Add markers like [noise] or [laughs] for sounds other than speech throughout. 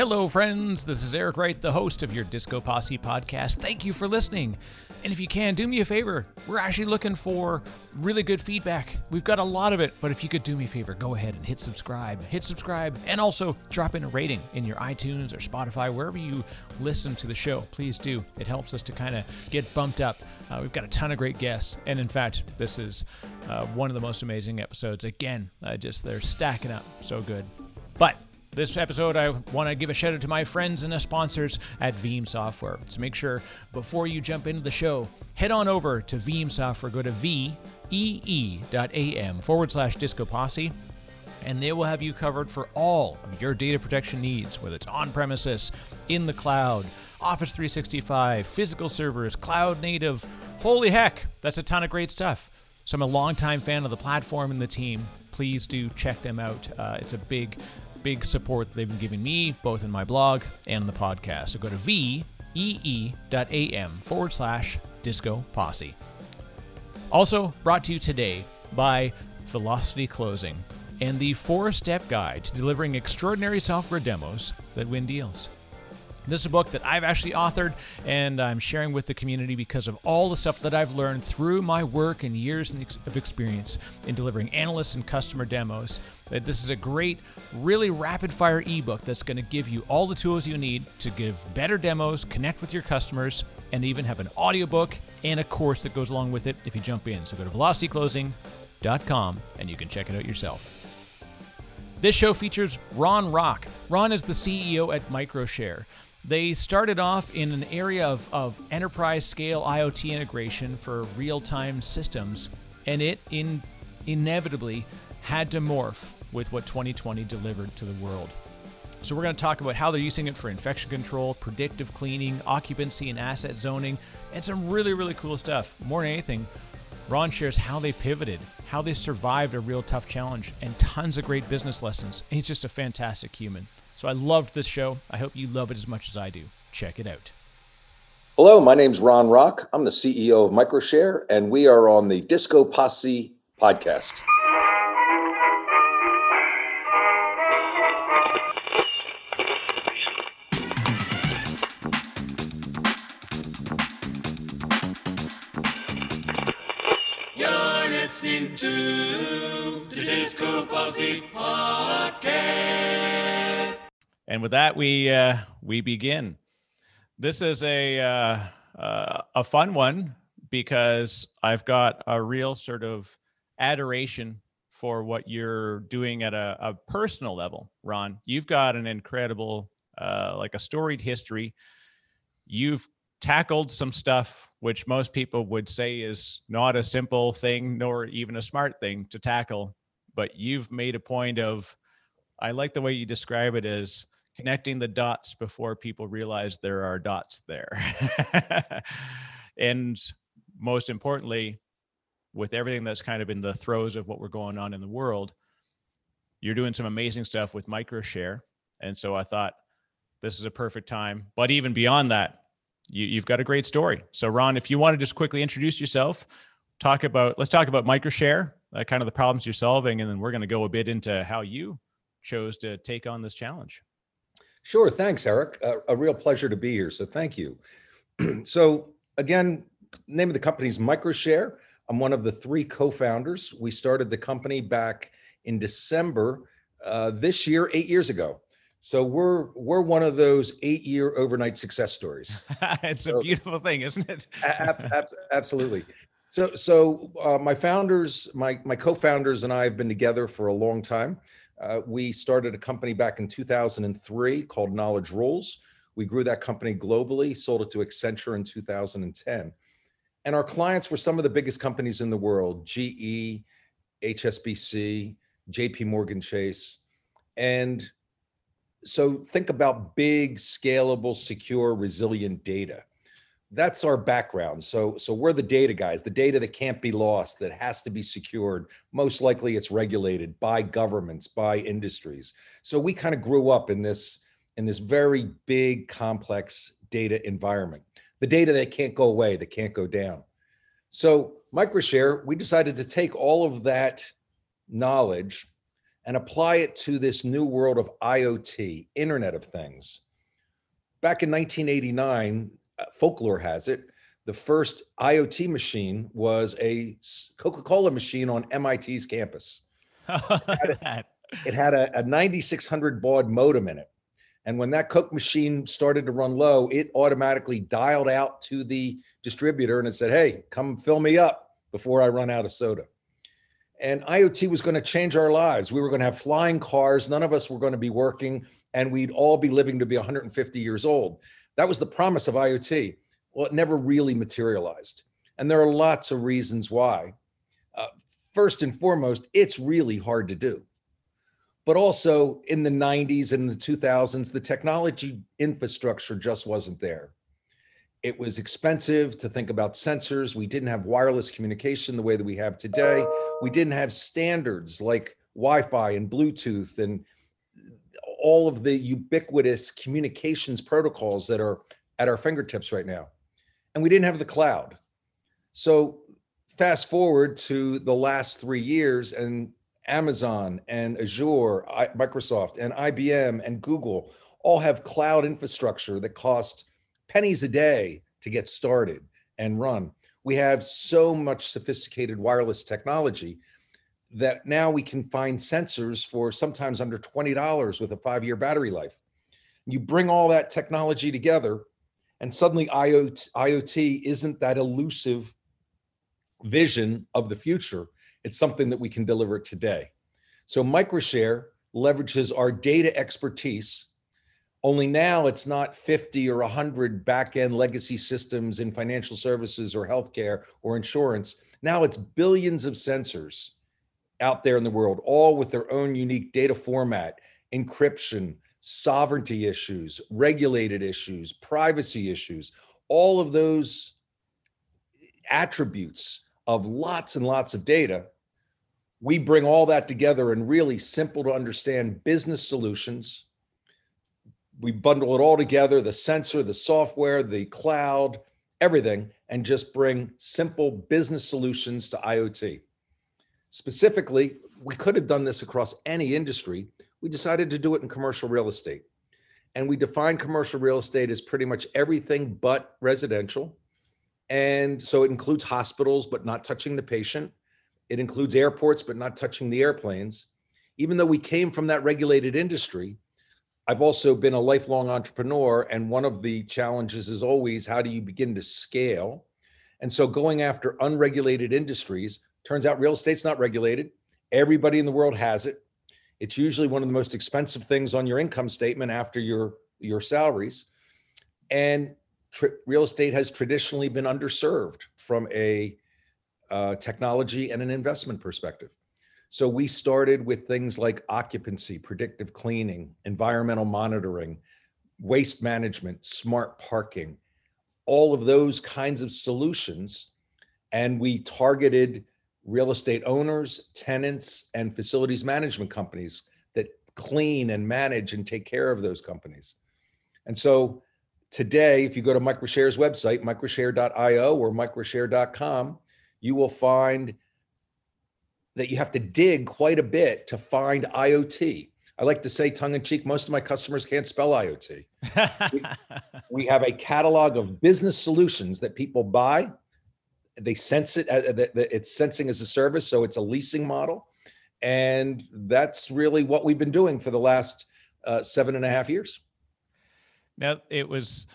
Hello, friends. This is Eric Wright, the host of your Disco Posse podcast. Thank you for listening. And if you can, do me a favor. We're actually looking for really good feedback. We've got a lot of it, but if you could do me a favor, go ahead and hit subscribe. Hit subscribe and also drop in a rating in your iTunes or Spotify, wherever you listen to the show. Please do. It helps us to kind of get bumped up. Uh, we've got a ton of great guests. And in fact, this is uh, one of the most amazing episodes. Again, uh, just they're stacking up so good. But this episode, I want to give a shout out to my friends and the sponsors at Veeam Software. So make sure before you jump into the show, head on over to Veeam Software. Go to vee.am forward slash disco posse, and they will have you covered for all of your data protection needs, whether it's on premises, in the cloud, Office 365, physical servers, cloud native. Holy heck, that's a ton of great stuff. So I'm a longtime fan of the platform and the team. Please do check them out. Uh, it's a big big support they've been giving me, both in my blog and the podcast. So go to vee.am forward slash disco posse. Also brought to you today by Velocity Closing and the four step guide to delivering extraordinary software demos that win deals. This is a book that I've actually authored and I'm sharing with the community because of all the stuff that I've learned through my work and years of experience in delivering analysts and customer demos. That this is a great, really rapid fire ebook that's going to give you all the tools you need to give better demos, connect with your customers, and even have an audiobook and a course that goes along with it if you jump in. So go to velocityclosing.com and you can check it out yourself. This show features Ron Rock. Ron is the CEO at Microshare. They started off in an area of, of enterprise scale IoT integration for real time systems, and it in, inevitably had to morph with what 2020 delivered to the world. So, we're going to talk about how they're using it for infection control, predictive cleaning, occupancy and asset zoning, and some really, really cool stuff. More than anything, Ron shares how they pivoted, how they survived a real tough challenge, and tons of great business lessons. He's just a fantastic human. So I loved this show. I hope you love it as much as I do. Check it out. Hello, my name's Ron Rock. I'm the CEO of Microshare, and we are on the Disco Posse podcast. You're listening to the Disco Posse podcast. And with that, we uh, we begin. This is a uh, uh, a fun one because I've got a real sort of adoration for what you're doing at a, a personal level, Ron. You've got an incredible, uh, like a storied history. You've tackled some stuff which most people would say is not a simple thing nor even a smart thing to tackle, but you've made a point of. I like the way you describe it as connecting the dots before people realize there are dots there. [laughs] and most importantly, with everything that's kind of in the throes of what we're going on in the world, you're doing some amazing stuff with Microshare. And so I thought this is a perfect time. But even beyond that, you, have got a great story. So, Ron, if you want to just quickly introduce yourself, talk about let's talk about Microshare, uh, kind of the problems you're solving, and then we're going to go a bit into how you chose to take on this challenge. Sure. Thanks, Eric. Uh, a real pleasure to be here. So thank you. [clears throat] so again, name of the company is Microshare. I'm one of the three co-founders. We started the company back in December uh, this year, eight years ago. So we're we're one of those eight-year overnight success stories. [laughs] it's so, a beautiful thing, isn't it? ab- ab- absolutely. So so uh, my founders, my my co-founders, and I have been together for a long time. Uh, we started a company back in 2003 called Knowledge Rules. We grew that company globally, sold it to Accenture in 2010. And our clients were some of the biggest companies in the world GE, HSBC, JP Morgan Chase. And so think about big, scalable, secure, resilient data that's our background. So so we're the data guys, the data that can't be lost, that has to be secured. Most likely it's regulated by governments, by industries. So we kind of grew up in this in this very big complex data environment. The data that can't go away, that can't go down. So Microshare, we decided to take all of that knowledge and apply it to this new world of IoT, Internet of Things. Back in 1989, uh, folklore has it, the first IoT machine was a Coca Cola machine on MIT's campus. it had a, a 9600 baud modem in it. And when that Coke machine started to run low, it automatically dialed out to the distributor and it said, Hey, come fill me up before I run out of soda. And IoT was going to change our lives. We were going to have flying cars. None of us were going to be working, and we'd all be living to be 150 years old. That was the promise of IoT. Well, it never really materialized. And there are lots of reasons why. Uh, first and foremost, it's really hard to do but also in the 90s and the 2000s, the technology infrastructure just wasn't there. It was expensive to think about sensors. We didn't have wireless communication the way that we have today. We didn't have standards like Wi Fi and Bluetooth and all of the ubiquitous communications protocols that are at our fingertips right now. And we didn't have the cloud. So, fast forward to the last three years, and Amazon and Azure, Microsoft and IBM and Google all have cloud infrastructure that costs pennies a day to get started and run. We have so much sophisticated wireless technology that now we can find sensors for sometimes under $20 with a five year battery life. You bring all that technology together, and suddenly IoT, IoT isn't that elusive vision of the future it's something that we can deliver today. So Microshare leverages our data expertise. Only now it's not 50 or 100 back end legacy systems in financial services or healthcare or insurance. Now it's billions of sensors out there in the world, all with their own unique data format, encryption, sovereignty issues, regulated issues, privacy issues, all of those attributes of lots and lots of data, we bring all that together in really simple to understand business solutions. We bundle it all together the sensor, the software, the cloud, everything, and just bring simple business solutions to IoT. Specifically, we could have done this across any industry. We decided to do it in commercial real estate. And we define commercial real estate as pretty much everything but residential and so it includes hospitals, but not touching the patient. It includes airports, but not touching the airplanes. Even though we came from that regulated industry, I've also been a lifelong entrepreneur. And one of the challenges is always how do you begin to scale? And so going after unregulated industries, turns out real estate's not regulated. Everybody in the world has it. It's usually one of the most expensive things on your income statement after your your salaries. And real estate has traditionally been underserved from a uh, technology and an investment perspective. So we started with things like occupancy, predictive cleaning, environmental monitoring, waste management, smart parking, all of those kinds of solutions. And we targeted real estate owners, tenants, and facilities management companies that clean and manage and take care of those companies. And so today, if you go to Microshare's website, microshare.io or microshare.com, you will find that you have to dig quite a bit to find IoT. I like to say tongue in cheek, most of my customers can't spell IoT. [laughs] we, we, have a catalog of business solutions that people buy. They sense it, uh, it's sensing as a service, so it's a leasing model. And that's really what we've been doing for the last uh, seven and a half years. Now it was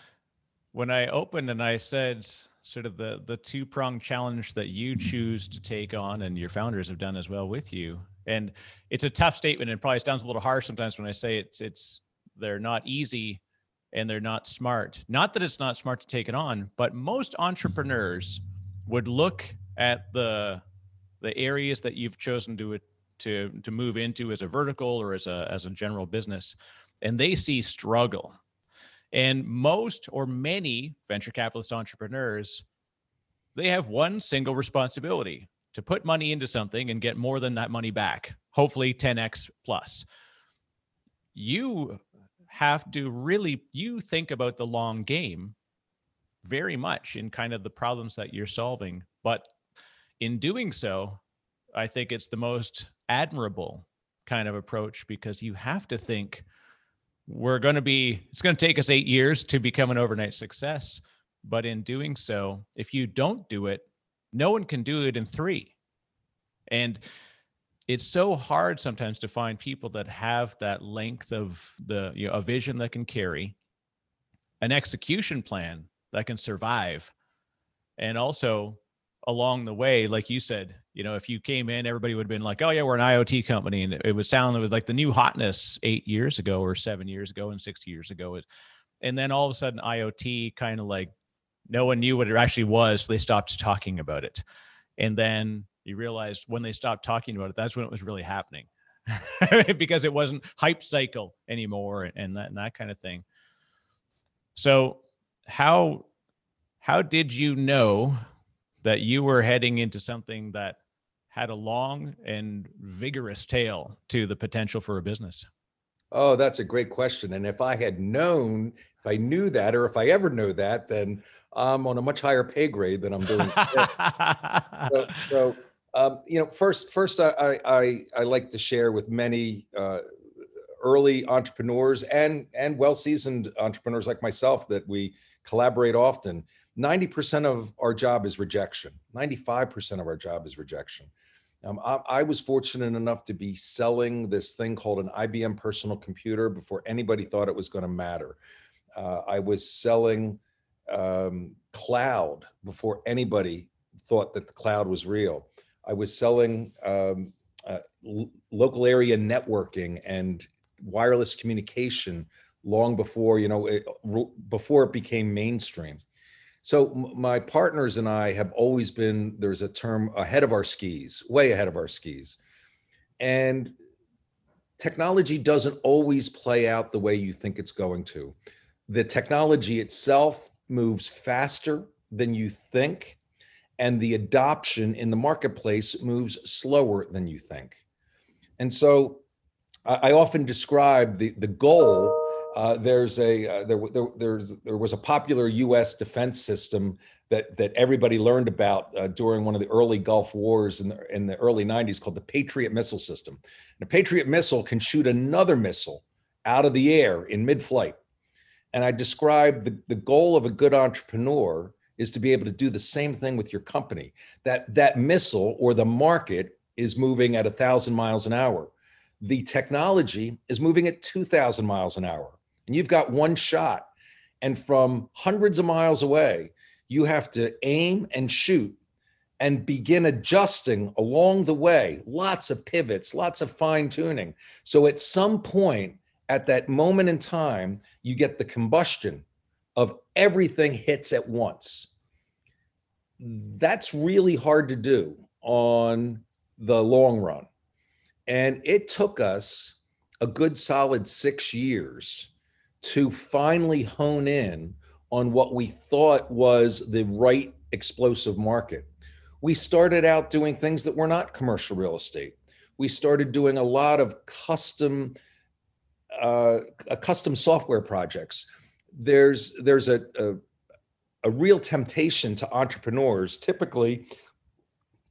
when I opened and I said sort of the the two prong challenge that you choose to take on and your founders have done as well with you. And it's a tough statement and probably sounds a little harsh sometimes when I say it's it's they're not easy and they're not smart. Not that it's not smart to take it on, but most entrepreneurs would look at the the areas that you've chosen to to to move into as a vertical or as a as a general business and they see struggle and most or many venture capitalist entrepreneurs, they have one single responsibility to put money into something and get more than that money back, hopefully 10x plus. You have to really you think about the long game very much in kind of the problems that you're solving, but in doing so, I think it's the most admirable kind of approach because you have to think we're going to be it's going to take us 8 years to become an overnight success. But in doing so if you don't do it no one can do it in 3 and it's so hard sometimes to find people that have that length of the you know a vision that can carry an execution plan that can survive. And also along the way like you said you know if you came in everybody would have been like oh yeah we're an iot company. And it would sound it was like the new hotness eight years ago or seven years ago and six years ago. And then all of a sudden iot kind of like no one knew what it actually was so they stopped talking about it. And then you realized when they stopped talking about it that's when it was really happening. [laughs] Because it wasn't hype cycle anymore and that, and that kind of thing. So how how did you know that you were heading into something that had a long and vigorous tail to the potential for a business? Oh, that's a great question. And if I had known, if I knew that, or if I ever know that, then I'm on a much higher pay grade than I'm doing. [laughs] so, so um, you know, first, first, I, I, I like to share with many uh, early entrepreneurs and and well-seasoned entrepreneurs like myself that we collaborate often 90% of our job is rejection. 95% of our job is rejection. Um, I, I, was fortunate enough to be selling this thing called an IBM personal computer before anybody thought it was going to matter. Uh, I was selling um, cloud before anybody thought that the cloud was real. I was selling um, uh, l- local area networking and wireless communication long before you know it, before it became mainstream. So my partners and I have always been there's a term ahead of our skis, way ahead of our skis. And technology doesn't always play out the way you think it's going to. The technology itself moves faster than you think and the adoption in the marketplace moves slower than you think. And so I often describe the, the goal uh, there's a uh, there, there, there's there was a popular U.S. defense system that that everybody learned about uh, during one of the early Gulf Wars in the in the early 90s called the Patriot missile system. And a Patriot missile can shoot another missile out of the air in mid-flight. And I described the, the goal of a good entrepreneur is to be able to do the same thing with your company. That that missile or the market is moving at a thousand miles an hour. The technology is moving at 2,000 miles an hour and you've got one shot. And from hundreds of miles away, you have to aim and shoot and begin adjusting along the way. Lots of pivots, lots of fine tuning. So at some point, at that moment in time, you get the combustion of everything hits at once. That's really hard to do on the long run. And it took us a good solid six years to finally hone in on what we thought was the right explosive market. We started out doing things that were not commercial real estate. We started doing a lot of custom uh, custom software projects. There's there's a, a a real temptation to entrepreneurs. Typically,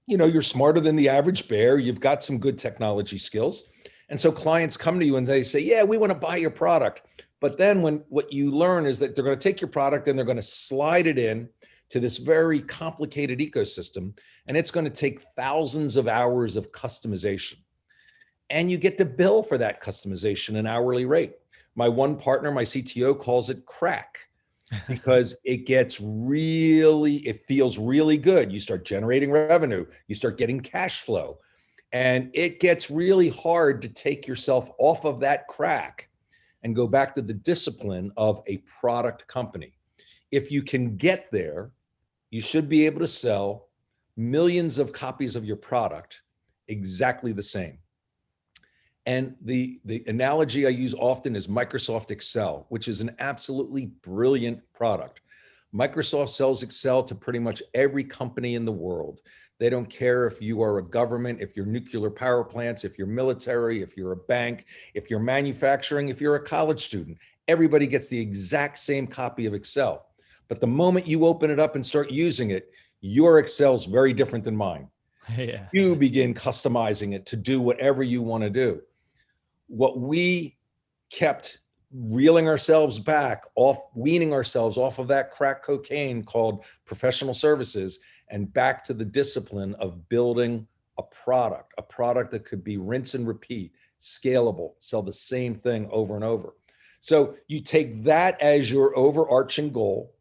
you know, you're smarter than the average bear. You've got some good technology skills, and so clients come to you and they say, "Yeah, we want to buy your product." But then when what you learn is that they're going to take your product and they're going to slide it in to this very complicated ecosystem and it's going to take thousands of hours of customization. And you get to bill for that customization an hourly rate. My one partner, my CTO calls it crack [laughs] because it gets really it feels really good. You start generating revenue, you start getting cash flow. And it gets really hard to take yourself off of that crack and go back to the discipline of a product company. If you can get there, you should be able to sell millions of copies of your product exactly the same. And the, the analogy I use often is Microsoft Excel, which is an absolutely brilliant product. Microsoft sells Excel to pretty much every company in the world. They don't care if you are a government, if you're nuclear power plants, if you're military, if you're a bank, if you're manufacturing, if you're a college student. Everybody gets the exact same copy of Excel. But the moment you open it up and start using it, your Excel's very different than mine. [laughs] Yeah. You begin customizing it to do whatever you want to do. what we kept reeling ourselves back off weaning ourselves off of that crack cocaine called professional services and back to the discipline of building a product a product that could be rinse and repeat scalable sell the same thing over and over. So you take that as your overarching goal.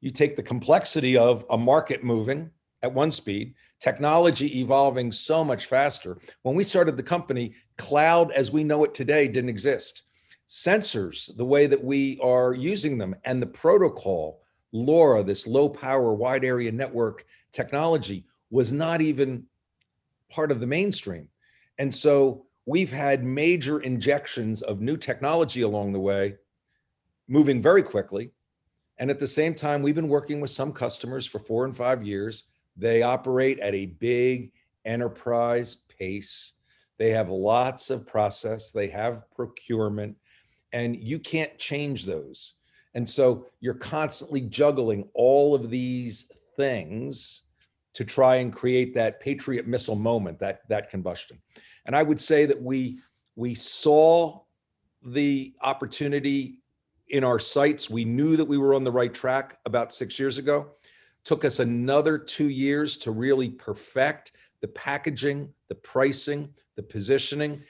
You take the complexity of a market moving at one speed technology evolving so much faster. When we started the company cloud as we know it today didn't exist. Sensors, the way that we are using them, and the protocol, LoRa, this low power, wide area network technology, was not even part of the mainstream. And so we've had major injections of new technology along the way, moving very quickly. And at the same time, we've been working with some customers for four and five years. They operate at a big enterprise pace. They have lots of process, they have procurement, and you can't change those. And so you're constantly juggling all of these things to try and create that patriot missile moment, that that combustion. And I would say that we we saw the opportunity in our sights. We knew that we were on the right track about 6 years ago. Took us another 2 years to really perfect the packaging, the pricing, the positioning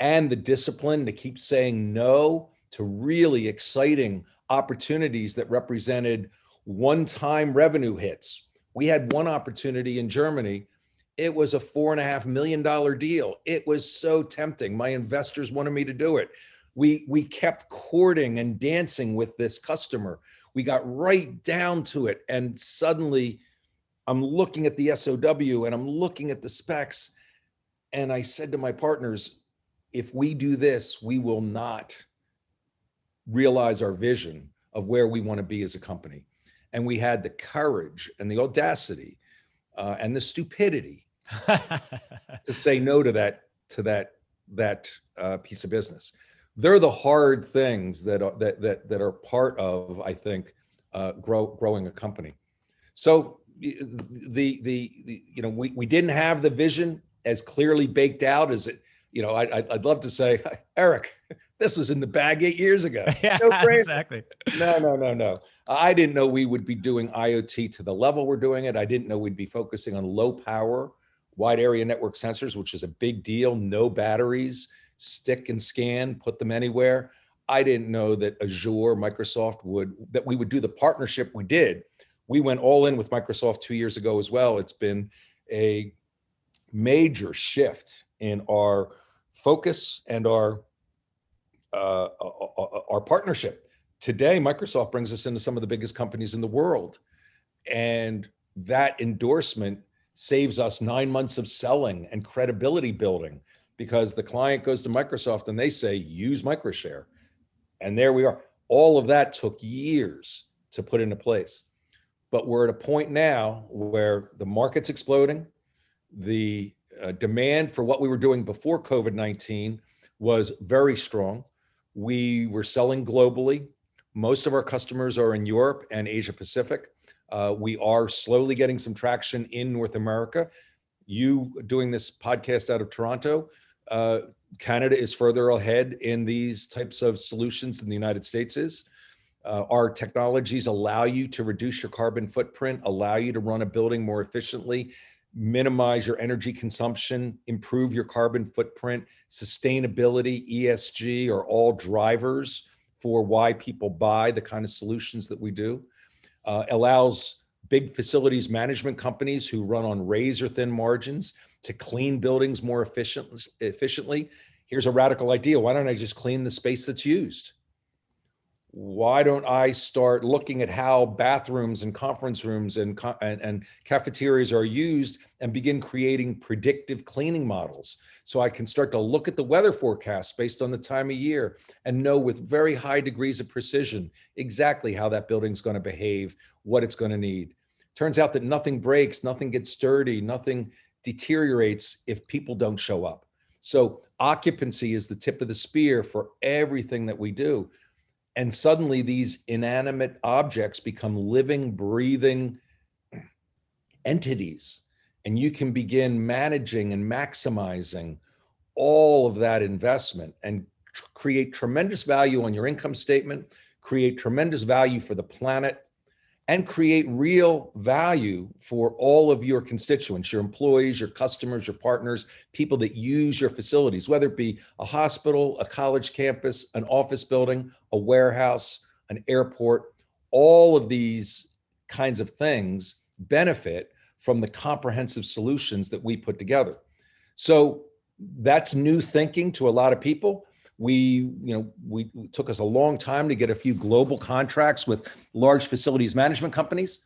and the discipline to keep saying no to really exciting opportunities that represented one time revenue hits. We had one opportunity in Germany. It was a four and a half million dollar deal. It was so tempting. My investors wanted me to do it. We, we kept courting and dancing with this customer. We got right down to it. And suddenly I'm looking at the SOW and I'm looking at the specs. And I said to my partners, if we do this, we will not realize our vision of where we want to be as a company. And we had the courage and the audacity uh, and the stupidity [laughs] to say no to that to that that uh, piece of business. They're the hard things that are that that that are part of, I think, uh, grow growing a company. So the, the the you know we we didn't have the vision as clearly baked out as it you know, I, I'd love to say, [laughs] Eric, this was in the bag eight years ago. [laughs] Yeah, no exactly. No, no, no, no. I didn't know we would be doing IoT to the level we're doing it. I didn't know we'd be focusing on low power, wide area network sensors, which is a big deal. No batteries, stick and scan, put them anywhere. I didn't know that Azure, Microsoft would, that we would do the partnership we did. We went all in with Microsoft two years ago as well. It's been a major shift in our focus and our uh, our partnership. Today, Microsoft brings us into some of the biggest companies in the world, and that endorsement saves us nine months of selling and credibility building because the client goes to Microsoft and they say use microshare, and there we are. All of that took years to put into place, but we're at a point now where the market's exploding, the uh, demand for what we were doing before COVID 19 was very strong. We were selling globally. Most of our customers are in Europe and Asia Pacific. Uh, we are slowly getting some traction in North America. You doing this podcast out of Toronto, uh, Canada is further ahead in these types of solutions than the United States is. Uh, our technologies allow you to reduce your carbon footprint, allow you to run a building more efficiently, minimize your energy consumption, improve your carbon footprint, sustainability, ESG are all drivers for why people buy the kind of solutions that we do. Uh, allows big facilities management companies who run on razor thin margins to clean buildings more efficient, efficiently. Here's a radical idea. Why don't I just clean the space that's used? Why don't I start looking at how bathrooms and conference rooms and, and, and, cafeterias are used and begin creating predictive cleaning models so I can start to look at the weather forecast based on the time of year and know with very high degrees of precision exactly how that building's going to behave, what it's going to need. Turns out that nothing breaks, nothing gets dirty, nothing deteriorates if people don't show up. So occupancy is the tip of the spear for everything that we do and suddenly these inanimate objects become living breathing entities. And you can begin managing and maximizing all of that investment and create tremendous value on your income statement, create tremendous value for the planet, and create real value for all of your constituents, your employees, your customers, your partners, people that use your facilities, whether it be a hospital, a college campus, an office building, a warehouse, an airport. All of these kinds of things benefit from the comprehensive solutions that we put together. So that's new thinking to a lot of people. We, you know, we took us a long time to get a few global contracts with large facilities management companies,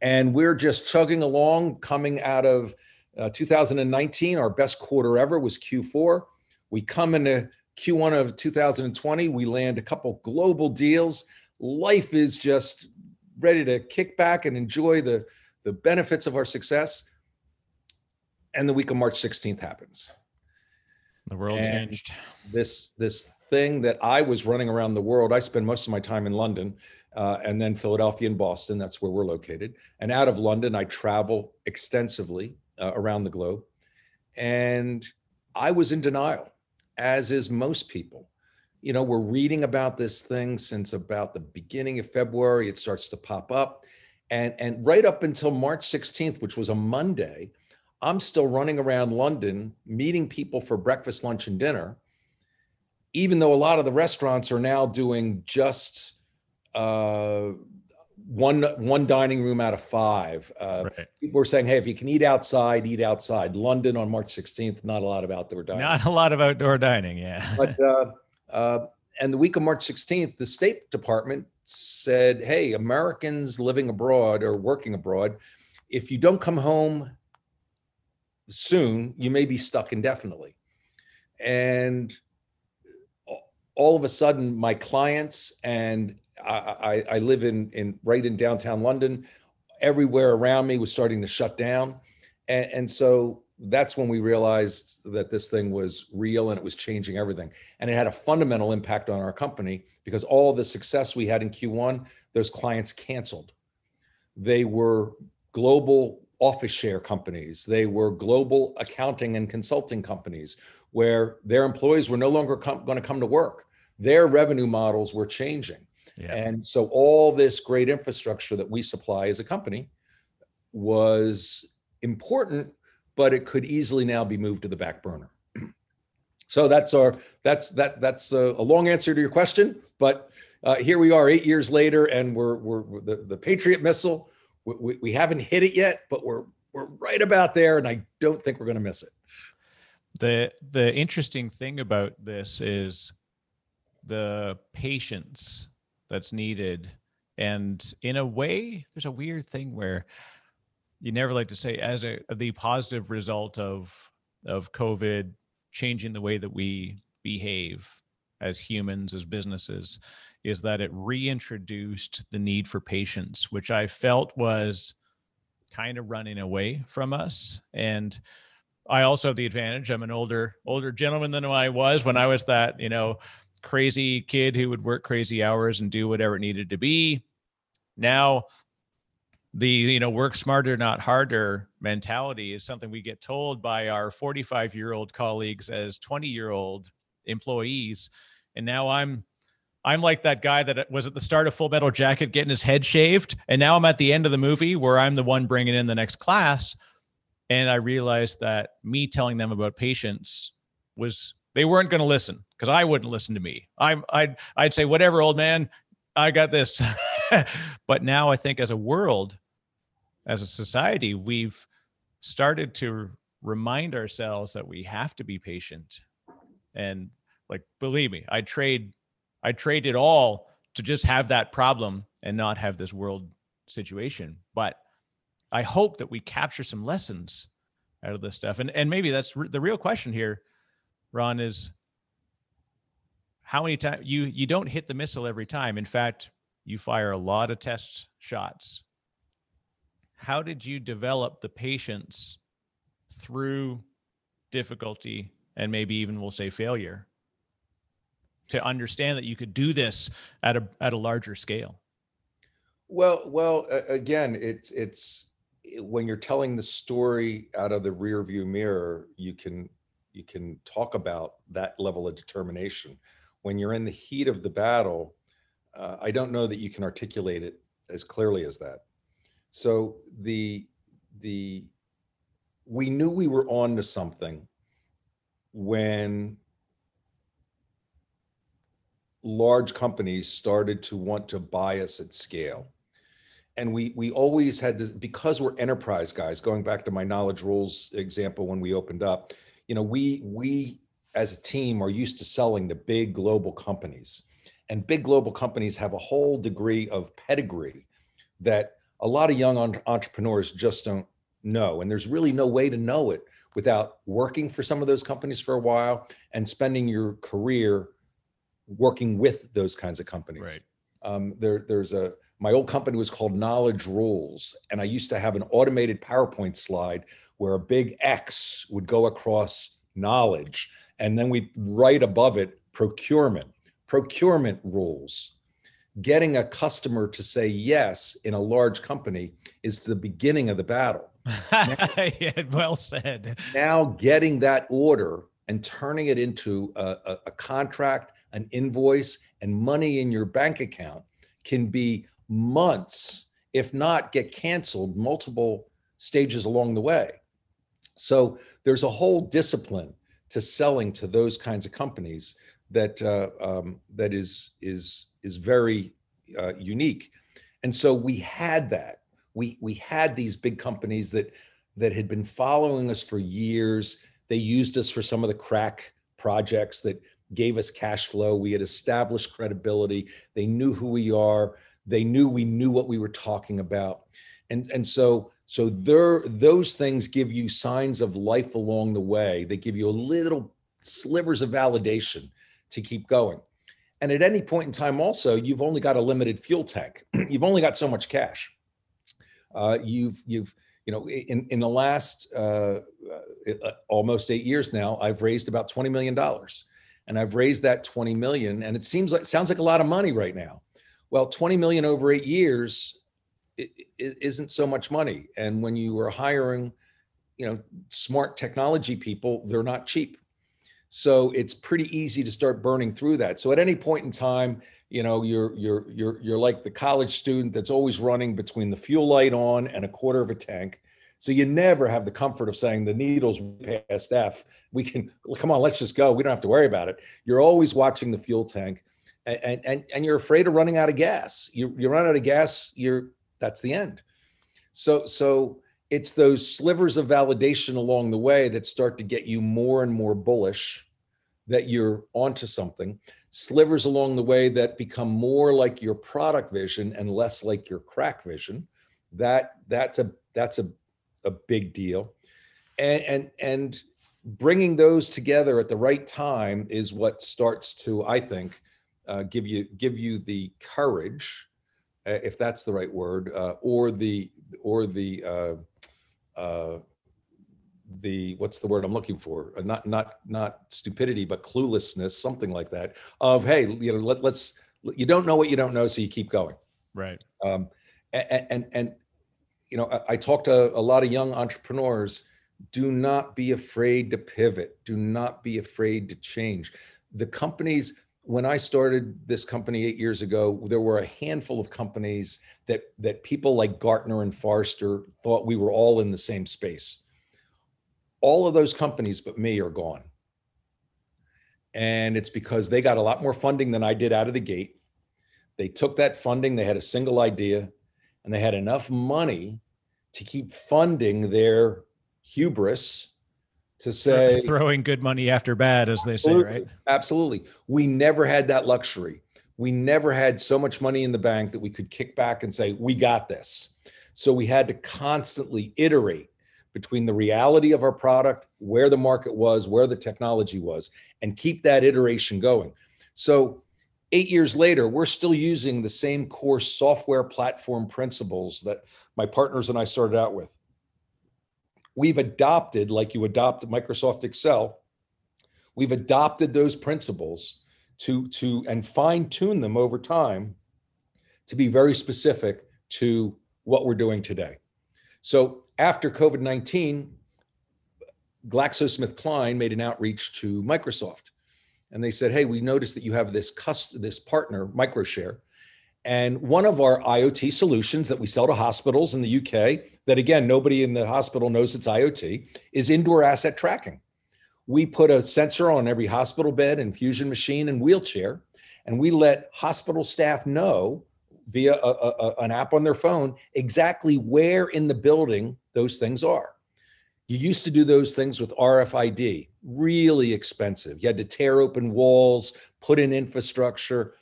and we're just chugging along. Coming out of uh, 2019, our best quarter ever was Q4. We come into Q1 of 2020, we land a couple global deals. Life is just ready to kick back and enjoy the the benefits of our success. And the week of March 16th happens. The world And changed. This this thing that I was running around the world. I spend most of my time in London, uh, and then Philadelphia and Boston. That's where we're located. And out of London, I travel extensively uh, around the globe. And I was in denial, as is most people. You know, we're reading about this thing since about the beginning of February. It starts to pop up. And, and right up until March 16th, which was a Monday, I'm still running around London meeting people for breakfast, lunch, and dinner, even though a lot of the restaurants are now doing just uh, one one dining room out of five. Uh, right. People were saying, "Hey, if you can eat outside, eat outside." London on March 16th, not a lot of outdoor dining. Not a lot of outdoor dining. Yeah. [laughs] But uh, uh, and the week of March 16th, the State Department said, "Hey, Americans living abroad or working abroad, if you don't come home soon, you may be stuck indefinitely." And all of a sudden, my clients and I, I, I live in in right in downtown London. Everywhere around me was starting to shut down, and, and so that's when we realized that this thing was real and it was changing everything. And it had a fundamental impact on our company because all the success we had in Q1, those clients canceled. They were global office share companies, they were global accounting and consulting companies where their employees were no longer com- going to come to work. Their revenue models were changing. Yeah. And so all this great infrastructure that we supply as a company was important, but it could easily now be moved to the back burner. [clears throat] So that's our that's that that's a, a long answer to your question, but uh, here we are eight years later, and we're we're, we're the, the Patriot missile. We, we, haven't hit it yet, but we're we're right about there, and I don't think we're going to miss it. the the interesting thing about this is the patience that's needed and in a way there's a weird thing where you never like to say as a the positive result of of covid changing the way that we behave as humans as businesses is that it reintroduced the need for patience which i felt was kind of running away from us and I also have the advantage. I'm an older older gentleman than I was when I was that you know crazy kid who would work crazy hours and do whatever it needed to be. Now, the you know work smarter not harder mentality is something we get told by our 45 year old colleagues as 20 year old employees, and now I'm I'm like that guy that was at the start of Full Metal Jacket getting his head shaved, and now I'm at the end of the movie where I'm the one bringing in the next class. And i realized that me telling them about patience was they weren't going to listen because i wouldn't listen to me. I'm i'd i'd say whatever old man i got this. [laughs] But now i think as a world as a society we've started to remind ourselves that we have to be patient. And like believe me i trade i trade it all to just have that problem and not have this world situation but I hope that we capture some lessons out of this stuff. And and maybe that's re- the real question here, Ron, is how many times you you don't hit the missile every time. In fact, you fire a lot of test shots. How did you develop the patience through difficulty and maybe even we'll say failure to understand that you could do this at a at a larger scale? Well, well, again, it's it's when you're telling the story out of the rear view mirror, you can you can talk about that level of determination. when you're in the heat of the battle, uh, I don't know that you can articulate it as clearly as that. So the the we knew we were on to something when large companies started to want to buy us at scale. And we we always had this because we're enterprise guys going back to my knowledge rules example when we opened up you know we we as a team are used to selling to big global companies. And big global companies have a whole degree of pedigree that a lot of young entrepreneurs just don't know. And there's really no way to know it without working for some of those companies for a while and spending your career working with those kinds of companies Right. um, there there's a my old company was called Knowledge Rules, and I used to have an automated PowerPoint slide where a big X would go across knowledge, and then we'd write above it procurement, procurement rules. Getting a customer to say yes in a large company is the beginning of the battle. [laughs] yeah, well said. Now, getting that order and turning it into a, a, a contract, an invoice, and money in your bank account can be months, if not get canceled multiple stages along the way. So there's a whole discipline to selling to those kinds of companies that uh, um, that is is is very uh, unique. And so we had that. We we had these big companies that that had been following us for years. They used us for some of the crack projects that gave us cash flow. We had established credibility. They knew who we are. They knew we knew what we were talking about. And and so so there those things give you signs of life along the way. They give you a little slivers of validation to keep going. And at any point in time also you've only got a limited fuel tank. [clears throat] You've only got so much cash. Uh, you've you've you know in in the last uh, uh, almost eight years now i've raised about 20 million dollars and i've raised that 20 million and it seems like sounds like a lot of money right now well, 20 million over eight years isn't so much money. And when you are hiring, you know, smart technology people, they're not cheap. So it's pretty easy to start burning through that. So at any point in time, you know, you're you're you're you're like the college student that's always running between the fuel light on and a quarter of a tank. So you never have the comfort of saying the needle's past F. We can come on, let's just go. We don't have to worry about it. You're always watching the fuel tank and and and you're afraid of running out of gas. You you run out of gas, you're that's the end. So so it's those slivers of validation along the way that start to get you more and more bullish that you're onto something. Slivers along the way that become more like your product vision and less like your crack vision. That that's a that's a a big deal. And and and bringing those together at the right time is what starts to I think uh, give you give you the courage, uh, if that's the right word, uh, or the or the uh, uh, the what's the word I'm looking for? Uh, not not not stupidity, but cluelessness, something like that. Of hey, you know, let, let's you don't know what you don't know, so you keep going. Right. Um, and, and and you know, I, I talk to a lot of young entrepreneurs. Do not be afraid to pivot. Do not be afraid to change. The companies when I started this company eight years ago, there were a handful of companies that that people like Gartner and Forrester thought we were all in the same space. All of those companies, but me, are gone. And it's because they got a lot more funding than I did out of the gate. They took that funding, they had a single idea, and they had enough money to keep funding their hubris to say throwing good money after bad, as they say, right? Absolutely. We never had that luxury. We never had so much money in the bank that we could kick back and say, we got this. So we had to constantly iterate between the reality of our product, where the market was, where the technology was, and keep that iteration going. So eight years later, we're still using the same core software platform principles that my partners and I started out with we've adopted, like you adopt Microsoft Excel, we've adopted those principles to, to and fine tune them over time to be very specific to what we're doing today. So after COVID 19, GlaxoSmithKline made an outreach to Microsoft. And they said, "Hey, we noticed that you have this cust- this partner, MicroShare, and one of our IoT solutions that we sell to hospitals in the UK, that again nobody in the hospital knows it's IoT, is indoor asset tracking. We put a sensor on every hospital bed, infusion machine, and wheelchair, and we let hospital staff know via a, a, an app on their phone exactly where in the building those things are." You used to do those things with RFID, really expensive. You had to tear open walls, put in infrastructure.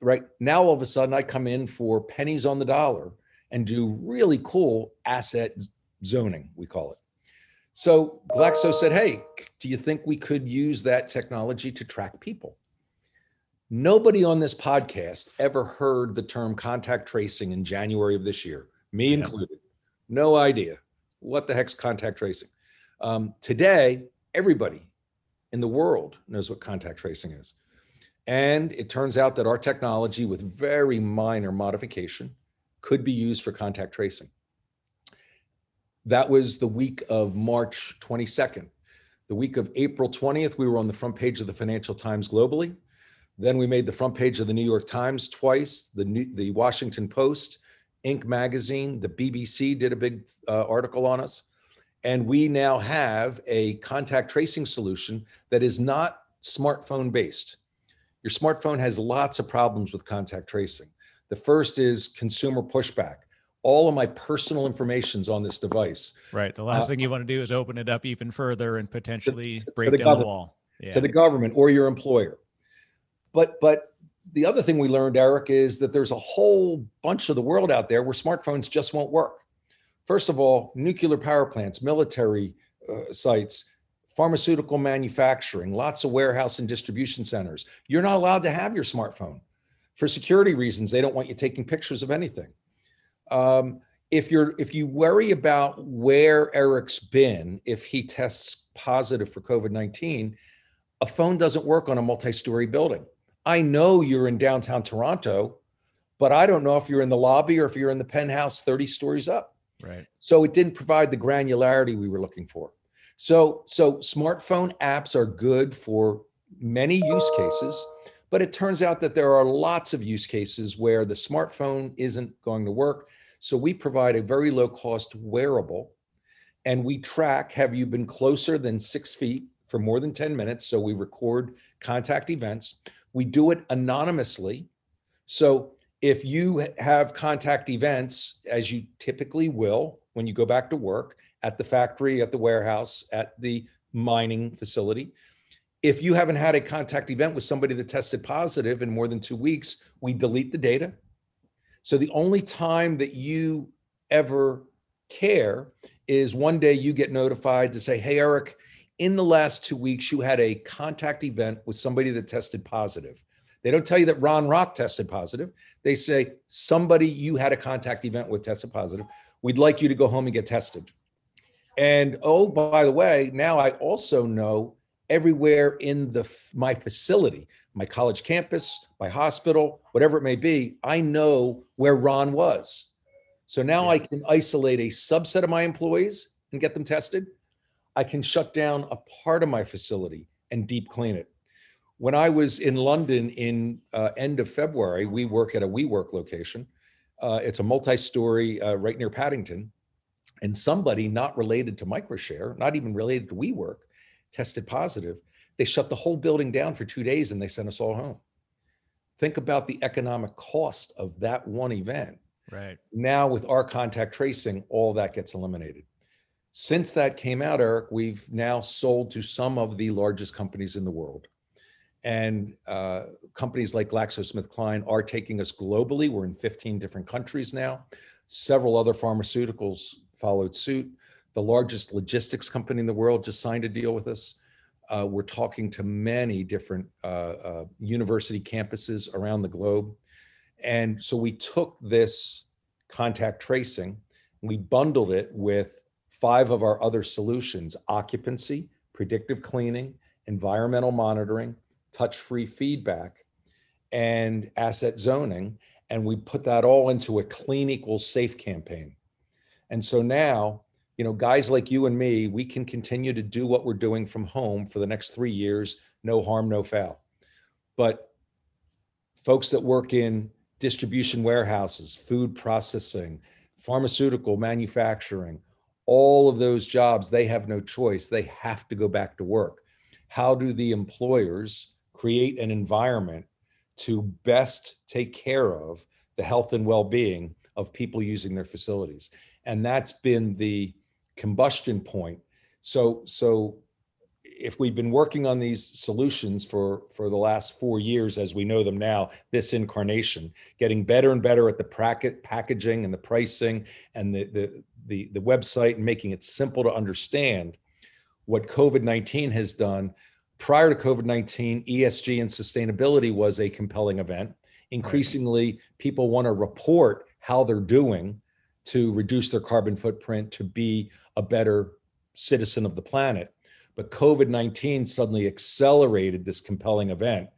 Right now, all of a sudden, I come in for pennies on the dollar and do really cool asset zoning, we call it. So Glaxo said, Hey, do you think we could use that technology to track people? Nobody on this podcast ever heard the term contact tracing in January of this year, me Yeah. included. No idea. What the heck's contact tracing? Um, today, everybody in the world knows what contact tracing is. And it turns out that our technology, with very minor modification, could be used for contact tracing. That was the week of March 22nd. The week of April 20th, we were on the front page of the Financial Times globally. Then we made the front page of the New York Times twice, the, New, the Washington Post, Inc. magazine, the BBC did a big uh, article on us. And we now have a contact tracing solution that is not smartphone based. Your smartphone has lots of problems with contact tracing. The first is consumer pushback. All of my personal information's on this device Right. The last Uh, thing you want to do is open it up even further and potentially to break the down the wall. Yeah. to the government or your employer. But but the other thing we learned, Eric, is that there's a whole bunch of the world out there where smartphones just won't work. First of all, nuclear power plants, military uh, sites, pharmaceutical manufacturing, lots of warehouse and distribution centers. You're not allowed to have your smartphone for security reasons. They don't want you taking pictures of anything. Um, if you're if you worry about where Eric's been if he tests positive for COVID-19, a phone doesn't work on a multi-story building. I know you're in downtown Toronto, but I don't know if you're in the lobby or if you're in the penthouse 30 stories up. Right. So it didn't provide the granularity we were looking for. So so smartphone apps are good for many use cases, but it turns out that there are lots of use cases where the smartphone isn't going to work. So we provide a very low cost wearable and we track have you been closer than six feet for more than 10 minutes? So we record contact events. We do it anonymously. So if you have contact events, as you typically will when you go back to work at the factory, at the warehouse, at the mining facility, if you haven't had a contact event with somebody that tested positive in more than two weeks, we delete the data. So the only time that you ever care is one day you get notified to say, Hey, Eric, in the last two weeks, you had a contact event with somebody that tested positive. They don't tell you that Ron Rock tested positive. They say, Somebody you had a contact event with tested positive. We'd like you to go home and get tested. And oh, by the way, now I also know everywhere in the my facility, my college campus, my hospital, whatever it may be, I know where Ron was. So now I can isolate a subset of my employees and get them tested. I can shut down a part of my facility and deep clean it. When I was in London in uh, end of February, we work at a WeWork location. Uh, it's a multi-story uh, right near Paddington, and somebody not related to MicroShare, not even related to WeWork, tested positive. They shut the whole building down for two days and they sent us all home. Think about the economic cost of that one event. Right. Now, with our contact tracing, all that gets eliminated. Since that came out, Eric, we've now sold to some of the largest companies in the world. And uh, companies like GlaxoSmithKline are taking us globally. We're in 15 different countries now. Several other pharmaceuticals followed suit. The largest logistics company in the world just signed a deal with us. Uh, we're talking to many different uh, uh, university campuses around the globe. And so we took this contact tracing, we bundled it with five of our other solutions occupancy, predictive cleaning, environmental monitoring, touch free feedback, and asset zoning. And we put that all into a clean equals safe campaign. And so now, you know, guys like you and me, we can continue to do what we're doing from home for the next three years, no harm, no foul. but folks that work in distribution warehouses, food processing, pharmaceutical manufacturing, all of those jobs, they have no choice. They have to go back to work. How do the employers create an environment to best take care of the health and well-being of people using their facilities? And that's been the combustion point. So, so if we've been working on these solutions for for the last four years as we know them now this incarnation getting better and better at the bracket packaging and the pricing and the the the, the website and making it simple to understand what covid-19 has done prior to covid-19 esg and sustainability was a compelling event increasingly people want to report how they're doing to reduce their carbon footprint to be a better citizen of the planet but COVID 19 suddenly accelerated this compelling event.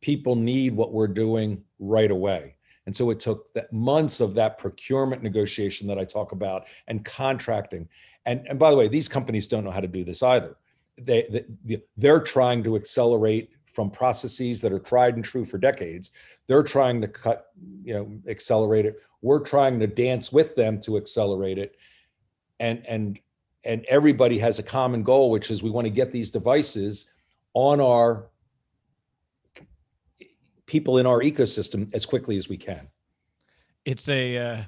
People need what we're doing right away. And so it took that months of that procurement negotiation that I talk about and contracting. And, and by the way, these companies don't know how to do this either. They, they, they're trying to accelerate from processes that are tried and true for decades. They're trying to cut, you know, accelerate it. We're trying to dance with them to accelerate it. And, and and everybody has a common goal, which is we want to get these devices on our people in our ecosystem as quickly as we can. It's a uh,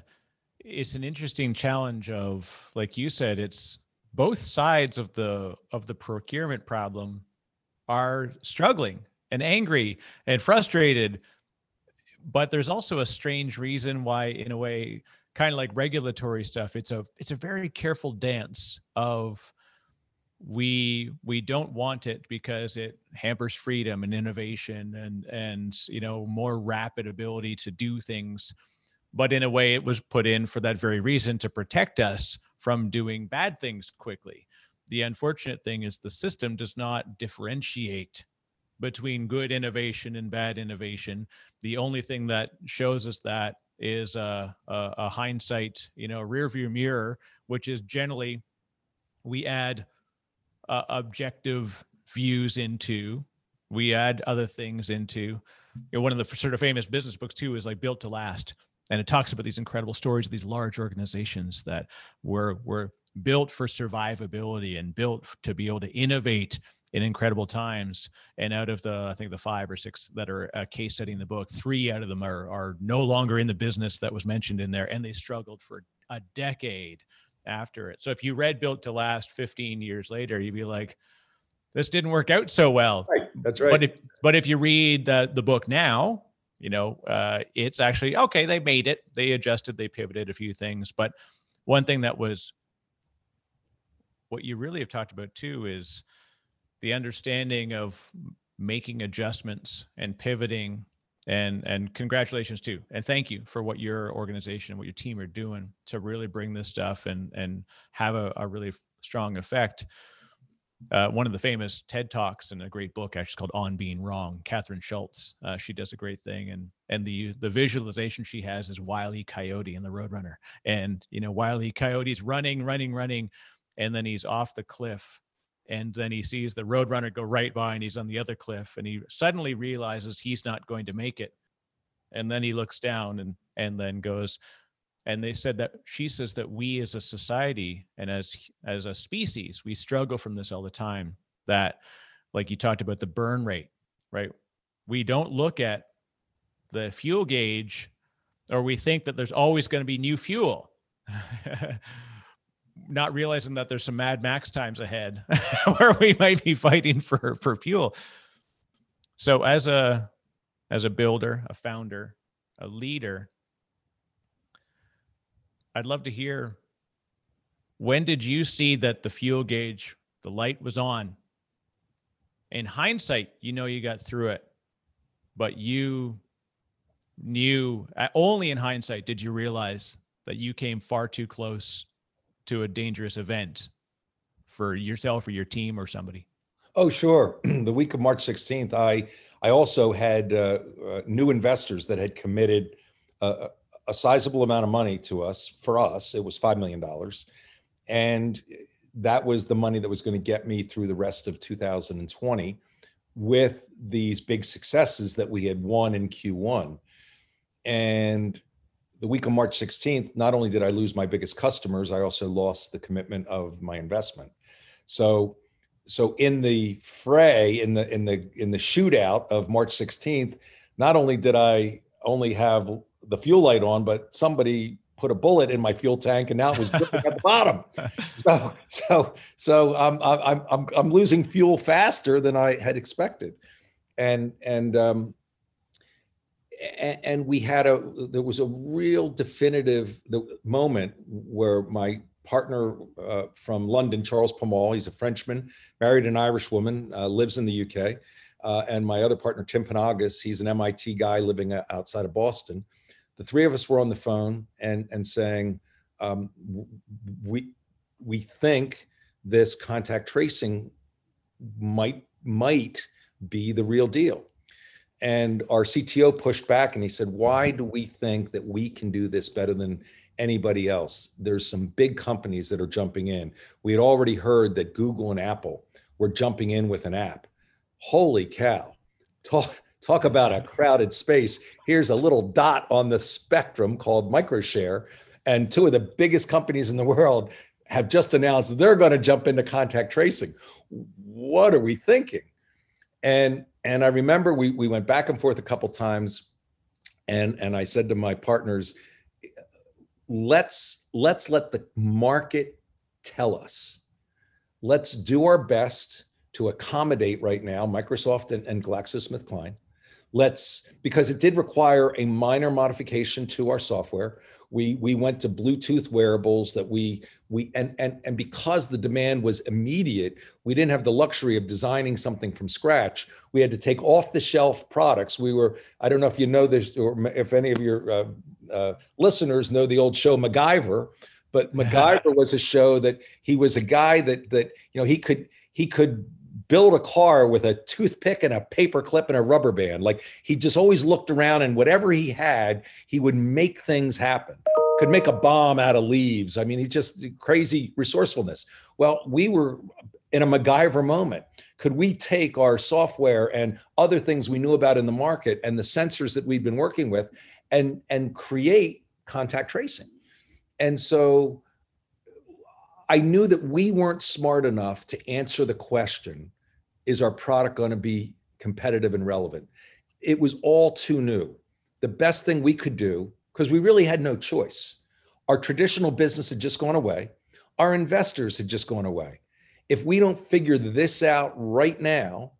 it's an interesting challenge of like you said, it's both sides of the of the procurement problem are struggling and angry and frustrated. But there's also a strange reason why in a way kind of like regulatory stuff it's a it's a very careful dance of we we don't want it because it hampers freedom and innovation and and you know more rapid ability to do things. But in a way it was put in for that very reason to protect us from doing bad things quickly. The unfortunate thing is the system does not differentiate between good innovation and bad innovation. The only thing that shows us that is a, a, a hindsight, you know, rear view mirror, which is generally we add uh, objective views into, we add other things into. You know, one of the sort of famous business books too is like Built to Last, and it talks about these incredible stories of these large organizations that were were built for survivability and built to be able to innovate in incredible times. And out of the, I think the five or six that are a case study in the book, three out of them are, are no longer in the business that was mentioned in there. And they struggled for a decade after it. So if you read Built to Last 15 years later, you'd be like, this didn't work out so well. Right. That's right. But if, but if you read the, the book now, you know, uh, it's actually, okay, they made it. They adjusted, they pivoted a few things. But one thing that was, what you really have talked about too is the understanding of making adjustments and pivoting and and congratulations too and thank you for what your organization and what your team are doing to really bring this stuff and and have a, a really strong effect uh, one of the famous TED talks and a great book actually called On Being Wrong. Kathryn Schulz, uh, she does a great thing, and and the the visualization she has is Wiley Coyote and the Roadrunner, and you know Wiley Coyote's running, running, running, and then he's off the cliff, and then he sees the roadrunner go right by and he's on the other cliff and he suddenly realizes he's not going to make it. And then he looks down and and then goes and they said that she says that we as a society and as as a species we struggle from this all the time. That like you talked about the burn rate right? We don't look at the fuel gauge or we think that there's always going to be new fuel. [laughs] Not realizing that there's some Mad Max times ahead [laughs] where we might be fighting for for fuel. So as a as a builder, a founder, a leader, I'd love to hear when did you see that the fuel gauge, the light was on? In hindsight, you know you got through it, but you knew only in hindsight did you realize that you came far too close to a dangerous event for yourself or your team or somebody? Oh, sure. [clears throat] the week of March 16th, I I also had uh, uh, new investors that had committed uh, a sizable amount of money to us. For us, it was five million dollars, and that was the money that was going to get me through the rest of 2020. with these big successes that we had won in Q1. And the week of March 16th, not only did I lose my biggest customers, I also lost the commitment of my investment. So so in the fray in the in the in the shootout of March 16th, not only did I only have the fuel light on, but somebody put a bullet in my fuel tank and now it was dripping at the bottom. [laughs] So so so I'm I'm I'm I'm losing fuel faster than I had expected. And and um and we had a there was a real definitive moment where my partner uh, from London, Charles Paumelle, he's a Frenchman, married an Irish woman, uh, lives in the UK, uh, and my other partner Tim Panagos, he's an MIT guy living uh, outside of Boston. The three of us were on the phone and and saying, um, we we think this contact tracing might might be the real deal and our CTO pushed back and he said, Why do we think that we can do this better than anybody else? There's some big companies that are jumping in. We had already heard that Google and Apple were jumping in with an app. Holy cow. Talk, talk about a crowded space. Here's a little dot on the spectrum called Microshare. And two of the biggest companies in the world have just announced they're going to jump into contact tracing. What are we thinking? And and I remember we we went back and forth a couple times, and and I said to my partners, let's let's let the market tell us. Let's do our best to accommodate right now Microsoft and, and GlaxoSmithKline. Let's because it did require a minor modification to our software. We we went to Bluetooth wearables that we we and and and because the demand was immediate we didn't have the luxury of designing something from scratch we had to take off the shelf products we were i don't know if you know this or if any of your uh, uh, listeners know the old show macgyver but [laughs] macgyver was a show that he was a guy that that you know he could he could build a car with a toothpick and a paper clip and a rubber band like he just always looked around and whatever he had he would make things happen could make a bomb out of leaves. I mean, he just crazy resourcefulness. Well, we were in a MacGyver moment. Could we take our software and other things we knew about in the market and the sensors that we've been working with and and create contact tracing? And so I knew that we weren't smart enough to answer the question, is our product going to be competitive and relevant? It was all too new. The best thing we could do because we really had no choice. Our traditional business had just gone away. Our investors had just gone away. If we don't figure this out right now,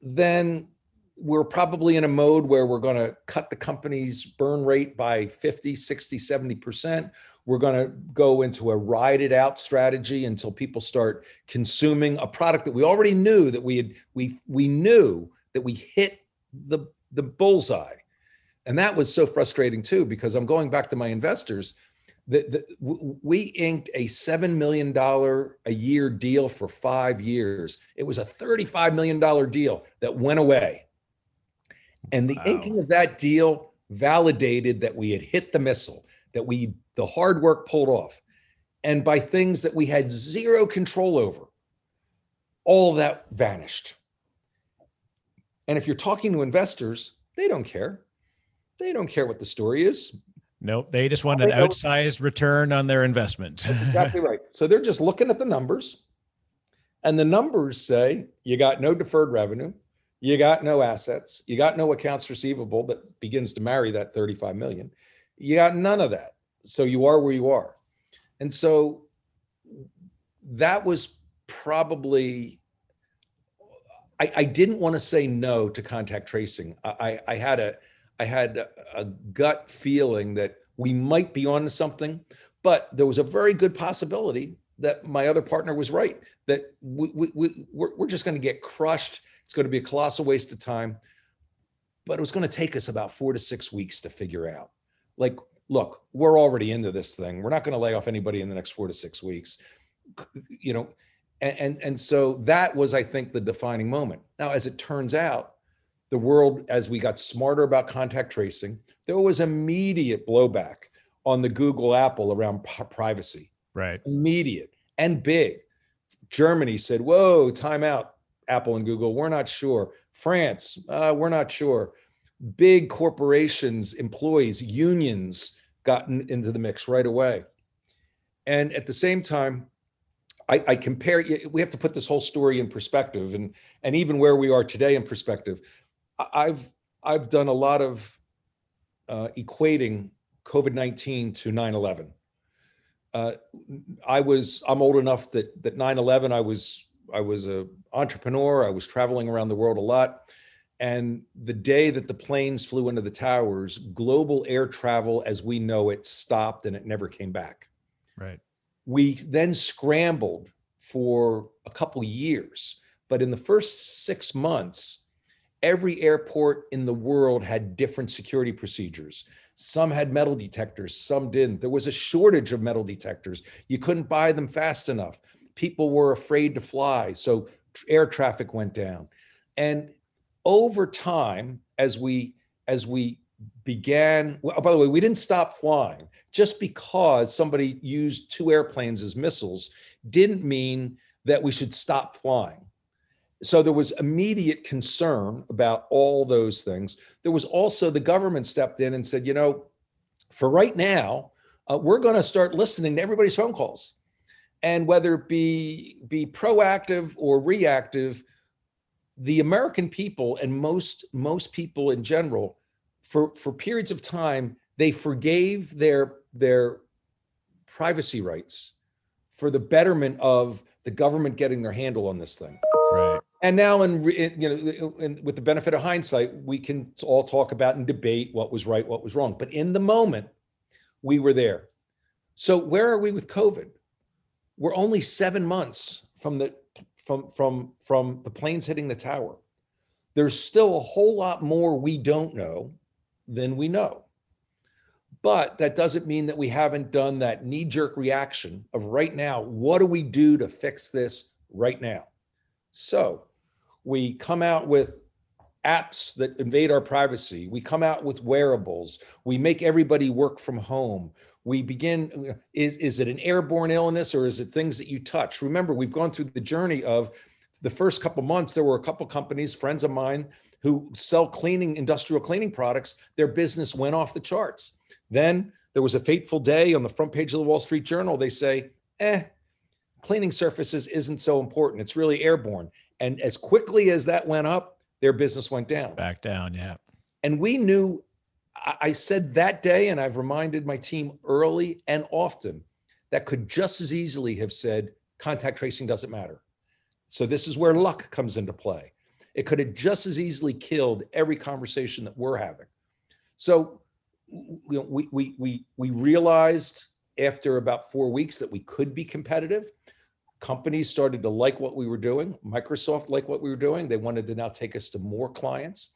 then we're probably in a mode where we're going to cut the company's burn rate by 50, 60, 70%. We're going to go into a ride it out strategy until people start consuming a product that we already knew that we had we we knew that we hit the the bullseye. And that was so frustrating too because i'm going back to my investors that we inked a $7 million a year deal for five years. It was a $35 million deal that went away. And the wow. inking of that deal validated that we had hit the missile that we the hard work pulled off and by things that we had zero control over all that vanished and if you're talking to investors they don't care they don't care what the story is. Nope. They just want an outsized return on their investment. That's [laughs] exactly right. So they're just looking at the numbers. And the numbers say you got no deferred revenue, you got no assets, you got no accounts receivable that begins to marry that 35 million. You got none of that. So you are where you are. And so that was probably I, I didn't want to say no to contact tracing. I, I had a I had a gut feeling that we might be on to something, but there was a very good possibility that my other partner was right, that we, we, we, we're, we're just going to get crushed. It's going to be a colossal waste of time. But it was going to take us about four to six weeks to figure out. Like, look, we're already into this thing. We're not going to lay off anybody in the next four to six weeks. You know, and, and, and so that was, I think, the defining moment. Now, as it turns out, the world, as we got smarter about contact tracing, there was immediate blowback on the Google Apple around privacy. Right. Immediate and big. Germany said, whoa, time out. Apple and Google, we're not sure. France, uh, we're not sure. Big corporations, employees, unions gotten into the mix right away. And at the same time, I, I, compare. We have to put this whole story in perspective, and and even where we are today in perspective. I've I've done a lot of uh, equating COVID nineteen to 9/11. Uh, I was I'm old enough that that 9/11 I was I was a entrepreneur. I was traveling around the world a lot. And the day that the planes flew into the towers, global air travel as we know it stopped and it never came back. Right. We then scrambled for a couple years. But in the first six months, every airport in the world had different security procedures. Some had metal detectors, some didn't. There was a shortage of metal detectors. You couldn't buy them fast enough people were afraid to fly so air traffic went down and over time as we as we began well, by the way we didn't stop flying. Just because somebody used two airplanes as missiles didn't mean that we should stop flying. So there was immediate concern about all those things. There was also the government stepped in and said you know for right now uh, we're going to start listening to everybody's phone calls. And whether it be be proactive or reactive the american people and most most people in general for for periods of time they forgave their their privacy rights for the betterment of the government getting their handle on this thing. Right. And now in, in you know in, with the benefit of hindsight we can all talk about and debate what was right what was wrong. But in the moment we were there. So where are we with covid? We're only seven months from the from from from the planes hitting the tower. There's still a whole lot more we don't know than we know. But that doesn't mean that we haven't done that knee jerk reaction of right now what do we do to fix this right now? So we come out with apps that invade our privacy. We come out with wearables. We make everybody work from home we begin is is it an airborne illness or is it things that you touch? Remember we've gone through the journey of the first couple months there were a couple companies friends of mine who sell cleaning industrial cleaning products. Their business went off the charts. Then there was a fateful day on the front page of the wall street journal. They say eh cleaning surfaces isn't so important. It's really airborne. And as quickly as that went up their business went down. Back down yeah. And we knew I said that day, and I've reminded my team early and often that could just as easily have said contact tracing doesn't matter. So this is where luck comes into play. It could have just as easily killed every conversation that we're having. So we, we, we, we realized after about four weeks that we could be competitive. Companies started to like what we were doing. Microsoft liked what we were doing. They wanted to now take us to more clients.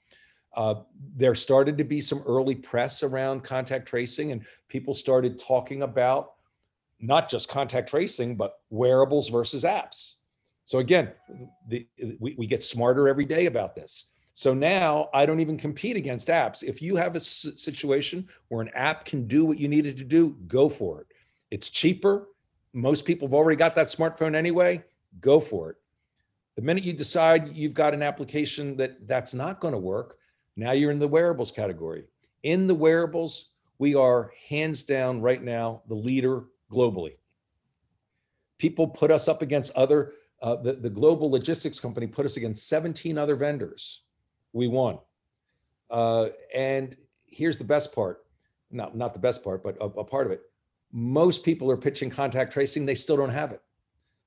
Uh, there started to be some early press around contact tracing, and people started talking about not just contact tracing, but wearables versus apps. So again, the, we, we get smarter every day about this. So now I don't even compete against apps. If you have a situation where an app can do what you needed to do, go for it. It's cheaper. Most people have already got that smartphone anyway. Go for it. The minute you decide you've got an application that that's not going to work, now you're in the wearables category. In the wearables, we are hands down right now the leader globally. People put us up against other, uh, the, the global logistics company put us against 17 other vendors. We won. Uh, and here's the best part not, not the best part, but a, a part of it. Most people are pitching contact tracing, they still don't have it.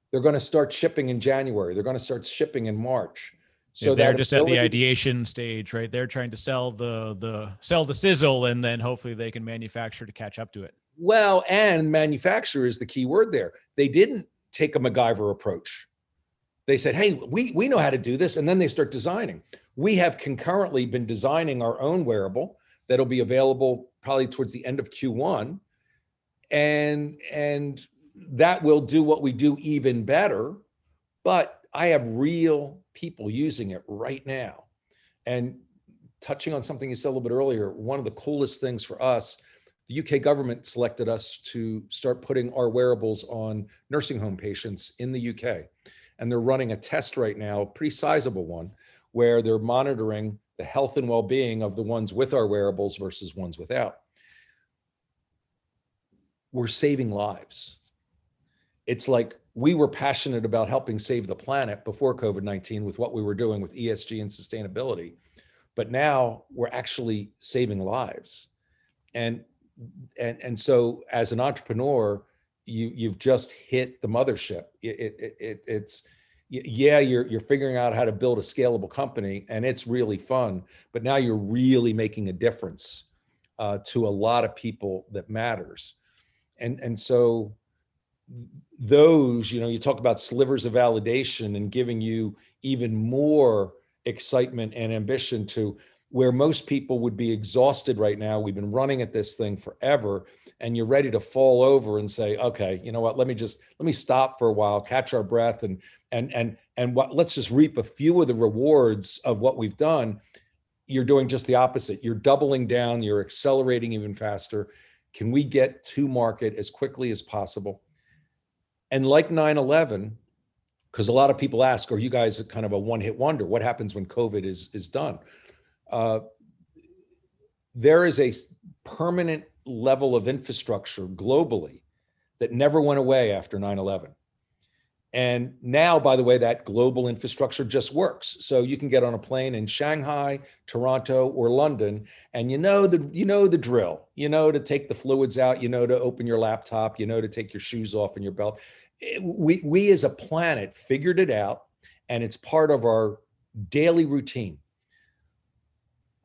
They're going to start shipping in January, they're going to start shipping in March. So they're just ability- at the ideation stage, right? They're trying to sell the the sell the sizzle, and then hopefully they can manufacture to catch up to it. Well, and manufacture is the key word there. They didn't take a MacGyver approach. They said, "Hey, we we know how to do this," and then they start designing. We have concurrently been designing our own wearable that'll be available probably towards the end of Q1, and and that will do what we do even better. But I have real people using it right now. And touching on something you said a little bit earlier, one of the coolest things for us, the UK government selected us to start putting our wearables on nursing home patients in the UK. and they're running a test right now, a pretty sizable one, where they're monitoring the health and well-being of the ones with our wearables versus ones without. We're saving lives. It's like we were passionate about helping save the planet before COVID-19 with what we were doing with ESG and sustainability. But now we're actually saving lives. And and and so as an entrepreneur, you you've just hit the mothership. It, it, it, it's yeah, you're you're figuring out how to build a scalable company, and it's really fun. But now you're really making a difference uh, to a lot of people that matters, and and so those, you know, you talk about slivers of validation and giving you even more excitement and ambition to where most people would be exhausted right now. We've been running at this thing forever and you're ready to fall over and say, okay, you know what, let me just, let me stop for a while, catch our breath and, and, and, and what, let's just reap a few of the rewards of what we've done. You're doing just the opposite. You're doubling down, you're accelerating even faster. Can we get to market as quickly as possible? And like 9 11, because a lot of people ask, are you guys kind of a one hit wonder? What happens when COVID is, is done? Uh, there is a permanent level of infrastructure globally that never went away after 9 11. And now, by the way, that global infrastructure just works. So you can get on a plane in Shanghai, Toronto, or London, and you know the you know the drill. You know to take the fluids out. You know to open your laptop. You know to take your shoes off and your belt we we as a planet figured it out and it's part of our daily routine.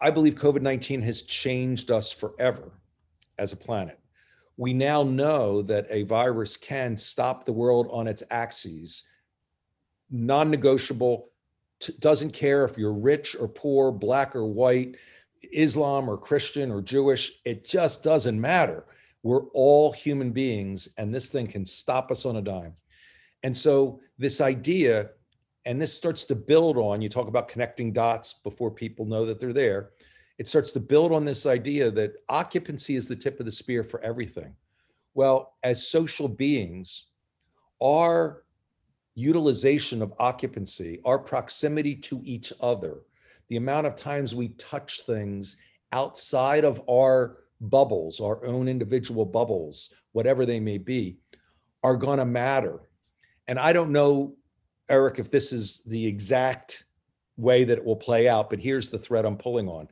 I believe covid-19 has changed us forever as a planet. We now know that a virus can stop the world on its axes non-negotiable doesn't care if you're rich or poor black or white islam or christian or jewish it just doesn't matter we're all human beings, and this thing can stop us on a dime. And so, this idea, and this starts to build on you talk about connecting dots before people know that they're there. It starts to build on this idea that occupancy is the tip of the spear for everything. Well, as social beings, our utilization of occupancy, our proximity to each other, the amount of times we touch things outside of our bubbles, our own individual bubbles, whatever they may be, are going to matter. And I don't know, Eric, if this is the exact way that it will play out, but here's the thread I'm pulling on.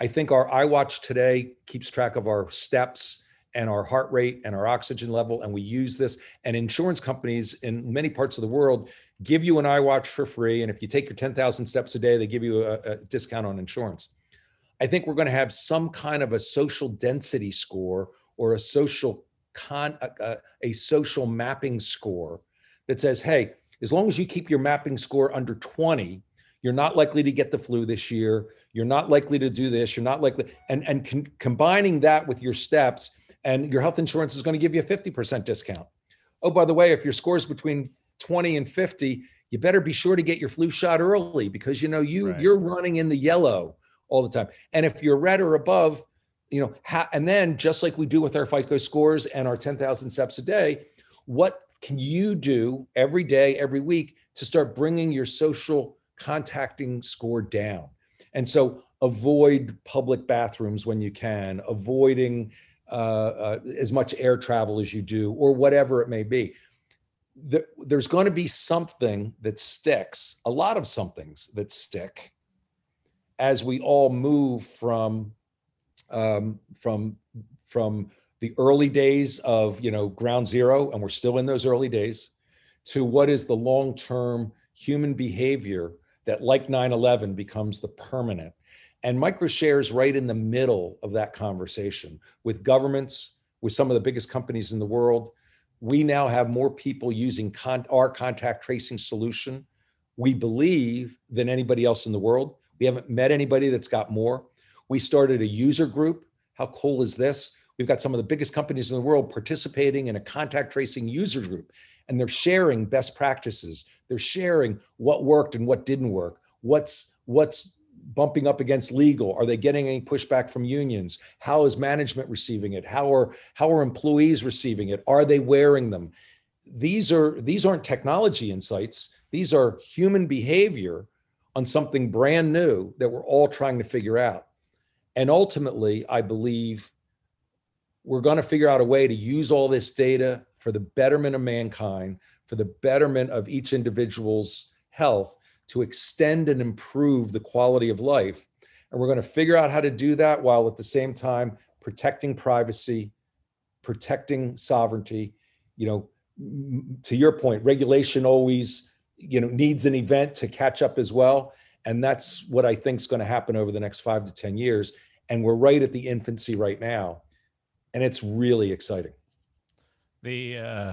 I think our iWatch today keeps track of our steps and our heart rate and our oxygen level, and we use this. And insurance companies in many parts of the world give you an iWatch for free. And if you take your 10,000 steps a day, they give you a, a discount on insurance. I think we're going to have some kind of a social density score or a social con a, a, social mapping score that says, hey, as long as you keep your mapping score under 20, you're not likely to get the flu this year. You're not likely to do this. You're not likely, and and con- combining that with your steps, and your health insurance is going to give you a 50% discount. Oh, by the way, if your score is between 20 and 50, you better be sure to get your flu shot early because you know you right. you're running in the yellow all the time. And if you're red or above, you know, ha- and then just like we do with our FICO scores and our 10,000 steps a day, what can you do every day, every week to start bringing your social contacting score down? And so avoid public bathrooms when you can, avoiding uh, uh, as much air travel as you do, or whatever it may be. The, there's going to be something that sticks, a lot of somethings that stick as we all move from um, from from the early days of you know ground zero, and we're still in those early days, to what is the long term human behavior that, like 9/11, becomes the permanent. And microshares right in the middle of that conversation with governments, with some of the biggest companies in the world. We now have more people using con- our contact tracing solution, we believe, than anybody else in the world. We haven't met anybody that's got more. We started a user group. How cool is this? We've got some of the biggest companies in the world participating in a contact tracing user group, and they're sharing best practices. They're sharing what worked and what didn't work. What's what's bumping up against legal? Are they getting any pushback from unions? How is management receiving it? How are how are employees receiving it? Are they wearing them? These are these aren't technology insights These are human behavior on something brand new that we're all trying to figure out. And ultimately, I believe we're going to figure out a way to use all this data for the betterment of mankind, for the betterment of each individual's health, to extend and improve the quality of life. And we're going to figure out how to do that while at the same time protecting privacy, protecting sovereignty. You know, to your point, regulation always, you know, needs an event to catch up as well. And that's what I think is going to happen over the next five to 10 years. And we're right at the infancy right now. And it's really exciting. The uh,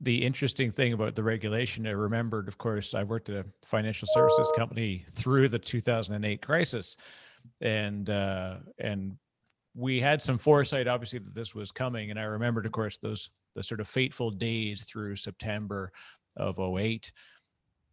the interesting thing about the regulation, I remembered, of course, I worked at a financial services company through the 2008 crisis, and uh, and we had some foresight, obviously, that this was coming. And I remembered, of course, those the sort of fateful days through September of 08.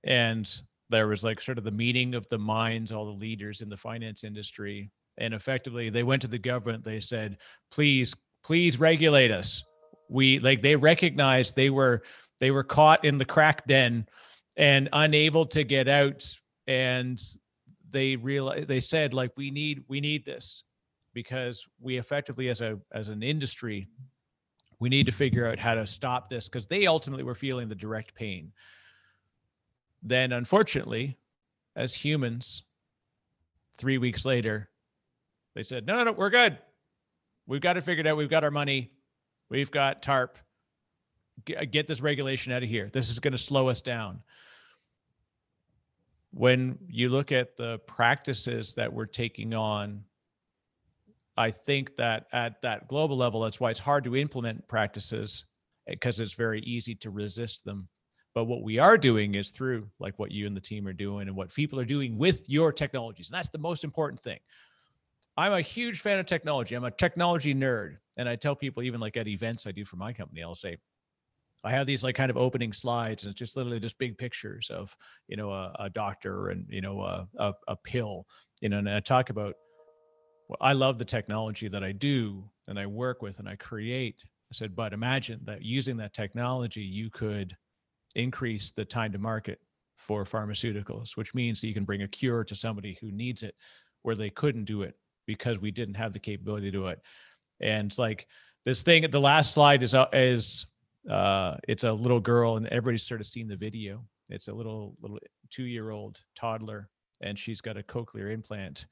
and there was like sort of the meeting of the minds, all the leaders in the finance industry, and effectively they went to the government. They said, "Please, please regulate us." we like they recognized they were they were caught in the crack den and unable to get out and they realized they said like we need we need this because we effectively as a as an industry we need to figure out how to stop this because they ultimately were feeling the direct pain then unfortunately as humans three weeks later they said no no no we're good we've got it figured out we've got our money We've got TARP. Uh, get this regulation out of here. This is going to slow us down. When you look at the practices that we're taking on, I think that at that global level, that's why it's hard to implement practices eh, because it's very easy to resist them. But what we are doing is through like what you and the team are doing and what people are doing with your technologies. And that's the most important thing. I'm a huge fan of technology. I'm a technology nerd. And I tell people, even like at events I do for my company, I'll say, I have these like kind of opening slides, and it's just literally just big pictures of you know a, a doctor and you know a, a, a pill, you know, and I talk about. Well, I love the technology that I do and I work with and I create. I said, but imagine that using that technology, you could increase the time to market for pharmaceuticals, which means that you can bring a cure to somebody who needs it where they couldn't do it because we didn't have the capability to do it. And like this thing, the last slide is uh, is uh, it's a little girl, and everybody's sort of seen the video. It's a little little two year old toddler, and she's got a cochlear implant,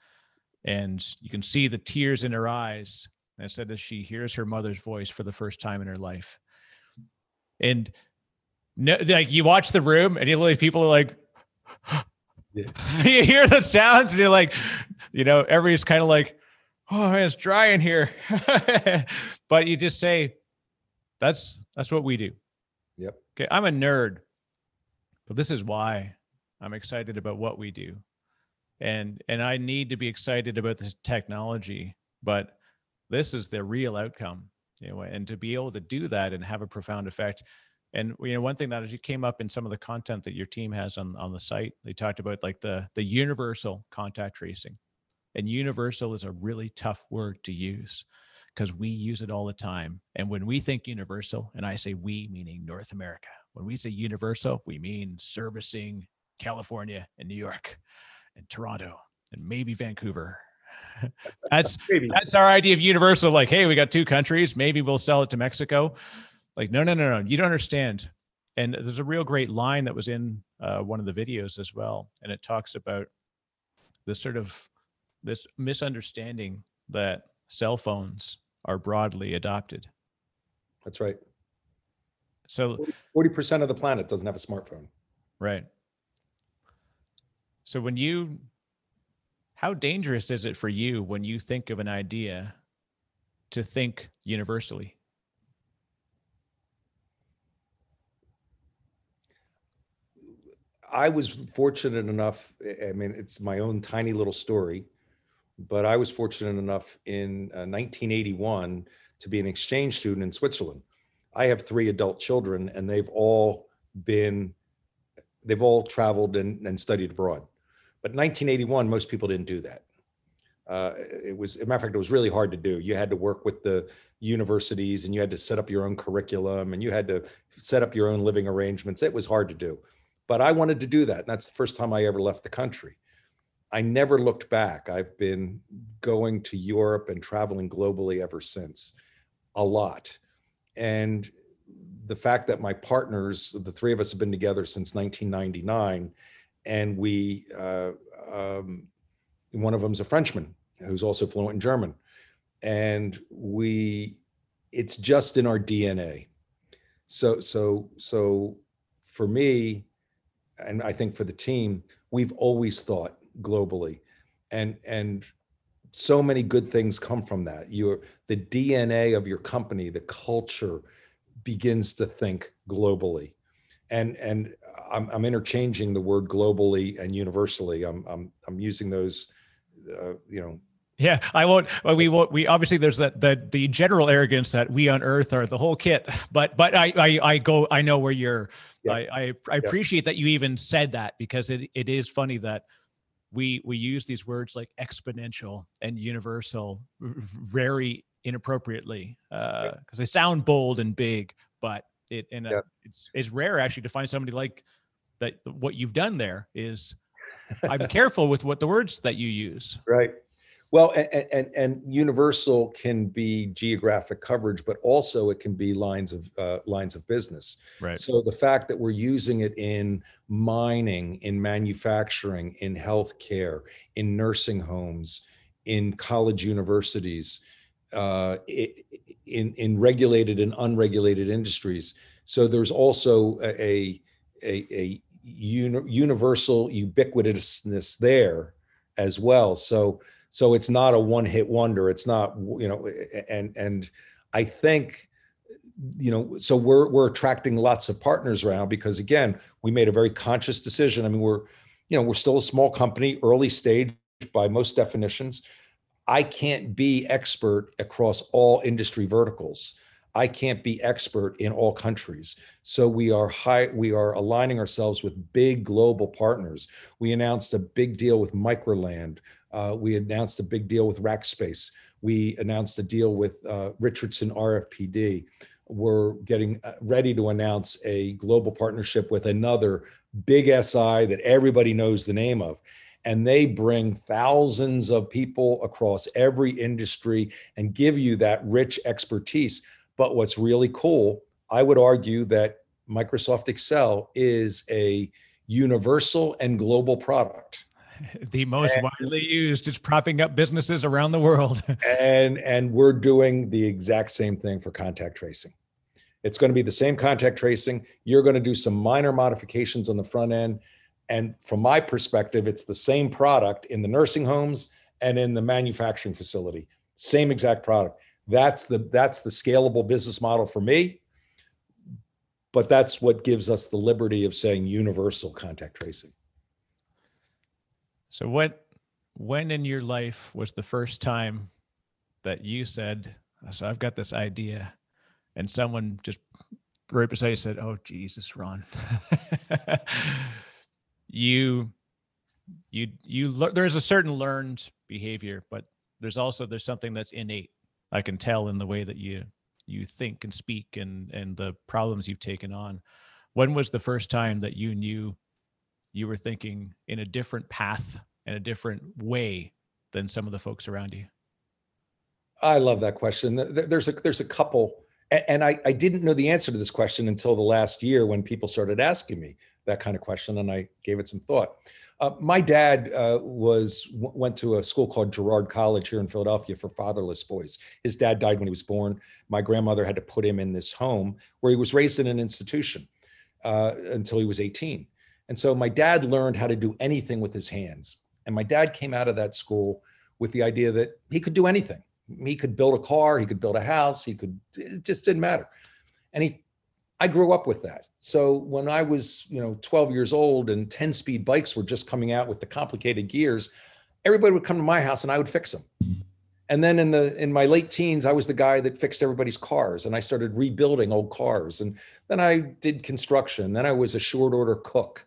and you can see the tears in her eyes. And I said as she hears her mother's voice for the first time in her life, and no, like you watch the room, and you people are like. Yeah. [laughs] [laughs] you hear the sounds and you're like, you know, everybody's kind of like, oh man, it's dry in here. [laughs] but you just say, that's that's what we do. Yep. Okay. I'm a nerd, but this is why I'm excited about what we do. And and I need to be excited about this technology, but this is the real outcome. You know, and to be able to do that and have a profound effect and you know, one thing that came up in some of the content that your team has on on the site, they talked about like the the universal contact tracing. And universal is a really tough word to use because we use it all the time. And when we think universal, and I say we meaning North America, when we say universal, we mean servicing California and New York and Toronto and maybe Vancouver. [laughs] that's maybe. that's our idea of universal. Like, hey, we got two countries. Maybe we'll sell it to Mexico. Like, no, no, no, no, you don't understand. And there's a real great line that was in uh, one of the videos as well, and it talks about this sort of this misunderstanding that cell phones are broadly adopted. That's right. So 40% of the planet doesn't have a smartphone. Right. So when you how dangerous is it for you when you think of an idea to think universally? I was fortunate enough. I mean, it's my own tiny little story, but I was fortunate enough in uh, 1981 to be an exchange student in Switzerland. I have three adult children, and they've all been, they've all traveled and, and studied abroad. But 1981, most people didn't do that. Uh, it was, as a matter of fact, it was really hard to do. You had to work with the universities, and you had to set up your own curriculum, and you had to set up your own living arrangements. It was hard to do but I wanted to do that. And that's the first time I ever left the country. I never looked back. I've been going to Europe and traveling globally ever since, a lot. And the fact that my partners, the three of us have been together since 1999, and we, uh, um, one of them's a Frenchman who's also fluent in German. And we, it's just in our DNA. So, so, so for me, and I think for the team, we've always thought globally. And, and so many good things come from that. Your the DNA of your company, the culture begins to think globally. And and I'm, I'm interchanging the word globally and universally. I'm I'm I'm using those uh, you know yeah, I won't. We won't. We obviously there's that the the general arrogance that we on Earth are the whole kit. But but I I, I go. I know where you're. Yeah. I I, I appreciate yeah. that you even said that because it it is funny that we we use these words like exponential and universal very inappropriately because uh, they sound bold and big, but it and yeah. it's it's rare actually to find somebody like that. What you've done there is I'm [laughs] careful with what the words that you use. Right. Well, and, and, and universal can be geographic coverage, but also it can be lines of uh, lines of business. Right. So the fact that we're using it in mining, in manufacturing, in healthcare, in nursing homes, in college universities, uh, in in regulated and unregulated industries. So there's also a a, a uni- universal ubiquitousness there as well. So so it's not a one hit wonder it's not you know and and i think you know so we're we're attracting lots of partners around because again we made a very conscious decision i mean we're you know we're still a small company early stage by most definitions i can't be expert across all industry verticals i can't be expert in all countries so we are high we are aligning ourselves with big global partners we announced a big deal with microland uh, we announced a big deal with Rackspace. We announced a deal with uh, Richardson RFPD. We're getting uh, ready to announce a global partnership with another big SI that everybody knows the name of. And they bring thousands of people across every industry and give you that rich expertise. But what's really cool, I would argue that Microsoft Excel is a universal and global product. [laughs] the most and, widely used. It's propping up businesses around the world. [laughs] and and we're doing the exact same thing for contact tracing. It's going to be the same contact tracing. You're going to do some minor modifications on the front end. And from my perspective, it's the same product in the nursing homes and in the manufacturing facility. Same exact product. That's the that's the scalable business model for me. But that's what gives us the liberty of saying universal contact tracing. So what when in your life was the first time that you said, so I've got this idea and someone just right beside you said, Oh Jesus, Ron. [laughs] you you you there's a certain learned behavior, but there's also there's something that's innate. I can tell in the way that you you think and speak and and the problems you've taken on. When was the first time that you knew you were thinking in a different path and a different way than some of the folks around you? I love that question. There's a there's a couple, and I, I didn't know the answer to this question until the last year when people started asking me that kind of question, and I gave it some thought. Uh, my dad uh, was went to a school called Girard College here in Philadelphia for fatherless boys. His dad died when he was born. My grandmother had to put him in this home where he was raised in an institution uh, until he was 18. And so my dad learned how to do anything with his hands. And my dad came out of that school with the idea that he could do anything. He could build a car, he could build a house, he could, it just didn't matter. And he, I grew up with that. So when I was, you know, 12 years old and 10 speed bikes were just coming out with the complicated gears, everybody would come to my house and I would fix them. And then in the in my late teens, I was the guy that fixed everybody's cars, and I started rebuilding old cars. And then I did construction. Then I was a short order cook.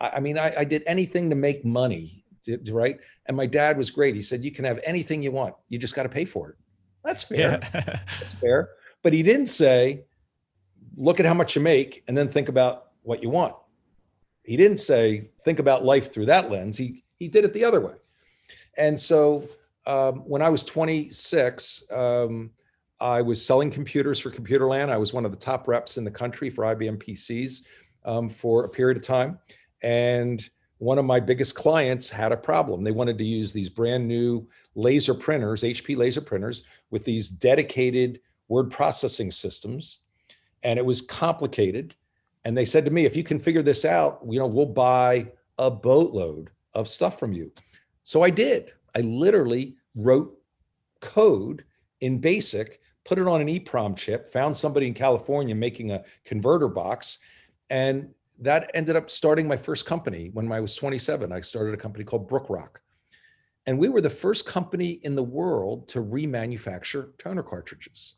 I, I mean, I, I, did anything to make money right? And my dad was great. He said, "You can have anything you want. You just got to pay for it." That's fair. Yeah. That's fair. But he didn't say, "Look at how much you make and then think about what you want." He didn't say, think about life through that lens. He, he did it the other way. And so um, when I was 26, um, I was selling computers for Computerland. I was one of the top reps in the country for IBM PCs um, for a period of time. And one of my biggest clients had a problem. They wanted to use these brand new laser printers, HP laser printers, with these dedicated word processing systems. And it was complicated. And they said to me, if you can figure this out, you know, we'll buy a boatload of stuff from you. So I did. I literally wrote code in BASIC, put it on an EEPROM chip, found somebody in California making a converter box, and that ended up starting my first company when I was 27. I started a company called Brookrock. And we were the first company in the world to remanufacture toner cartridges.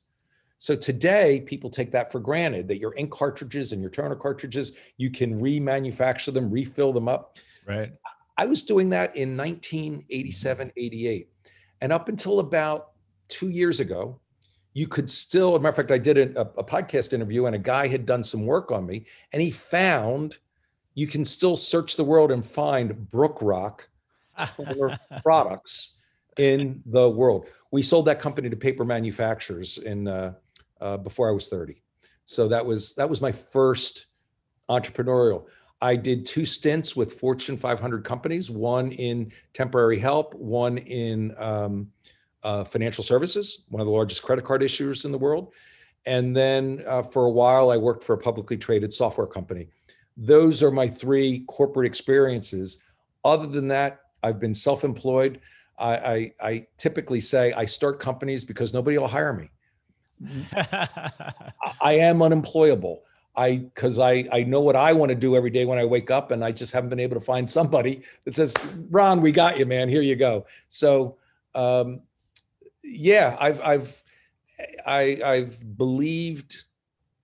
So today, people take that for granted that your ink cartridges and your toner cartridges, you can remanufacture them, refill them up. Right. I was doing that in 1987, 88. And up until about two years ago, you could still, as a matter of fact, I did a, a, podcast interview and a guy had done some work on me and he found you can still search the world and find Brook Rock [laughs] products in the world. We sold that company to paper manufacturers in uh, uh, before I was 30. So that was that was my first entrepreneurial. I did two stints with Fortune 500 companies, one in temporary help, one in um, uh, financial services, one of the largest credit card issuers in the world. And then uh, for a while, I worked for a publicly traded software company. Those are my three corporate experiences. Other than that, I've been self employed. I, I, I, typically say I start companies because nobody will hire me. [laughs] I am unemployable. I because I I know what I want to do every day when I wake up, and I just haven't been able to find somebody that says, "Ron, we got you, man. Here you go." So um, yeah, I've I've I, I've believed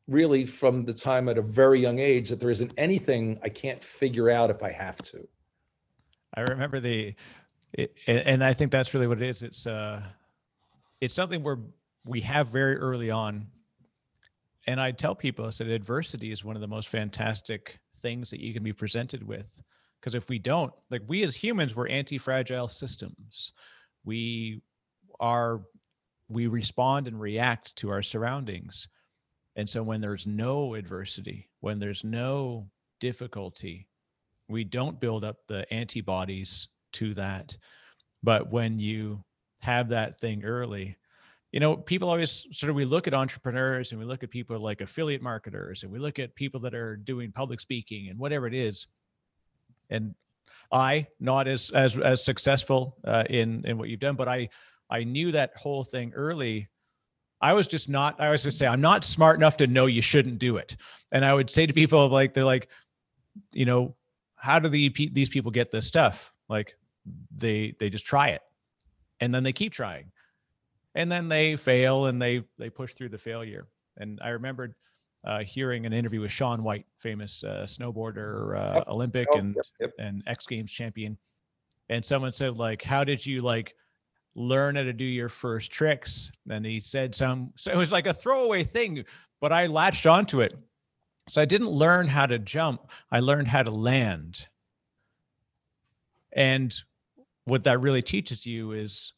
really from the time at a very young age that there isn't anything I can't figure out if I have to. I remember the, and I think that's really what it is. It's uh, it's something where we have very early on, and I tell people I said adversity is one of the most fantastic things that you can be presented with, because if we don't, like we as humans, we're anti-fragile systems. We are we respond and react to our surroundings. And so when there's no adversity, when there's no difficulty, we don't build up the antibodies to that. But when you have that thing early, you know, people always sort of we look at entrepreneurs and we look at people like affiliate marketers and we look at people that are doing public speaking and whatever it is. And I not as as as successful uh, in in what you've done, but I I knew that whole thing early. I was just not, I was just say, I'm not smart enough to know you shouldn't do it. And I would say to people like, they're like, you know, how do the, these people get this stuff? Like they, they just try it and then they keep trying and then they fail and they, they push through the failure. And I remembered uh, hearing an interview with Shaun White, famous uh, snowboarder, uh, Olympic oh, and, yep, yep. and X Games champion. And someone said, like, how did you like learn how to do your first tricks. And he said some, so it was like a throwaway thing, but I latched onto it. So I didn't learn how to jump, I learned how to land. And what that really teaches you is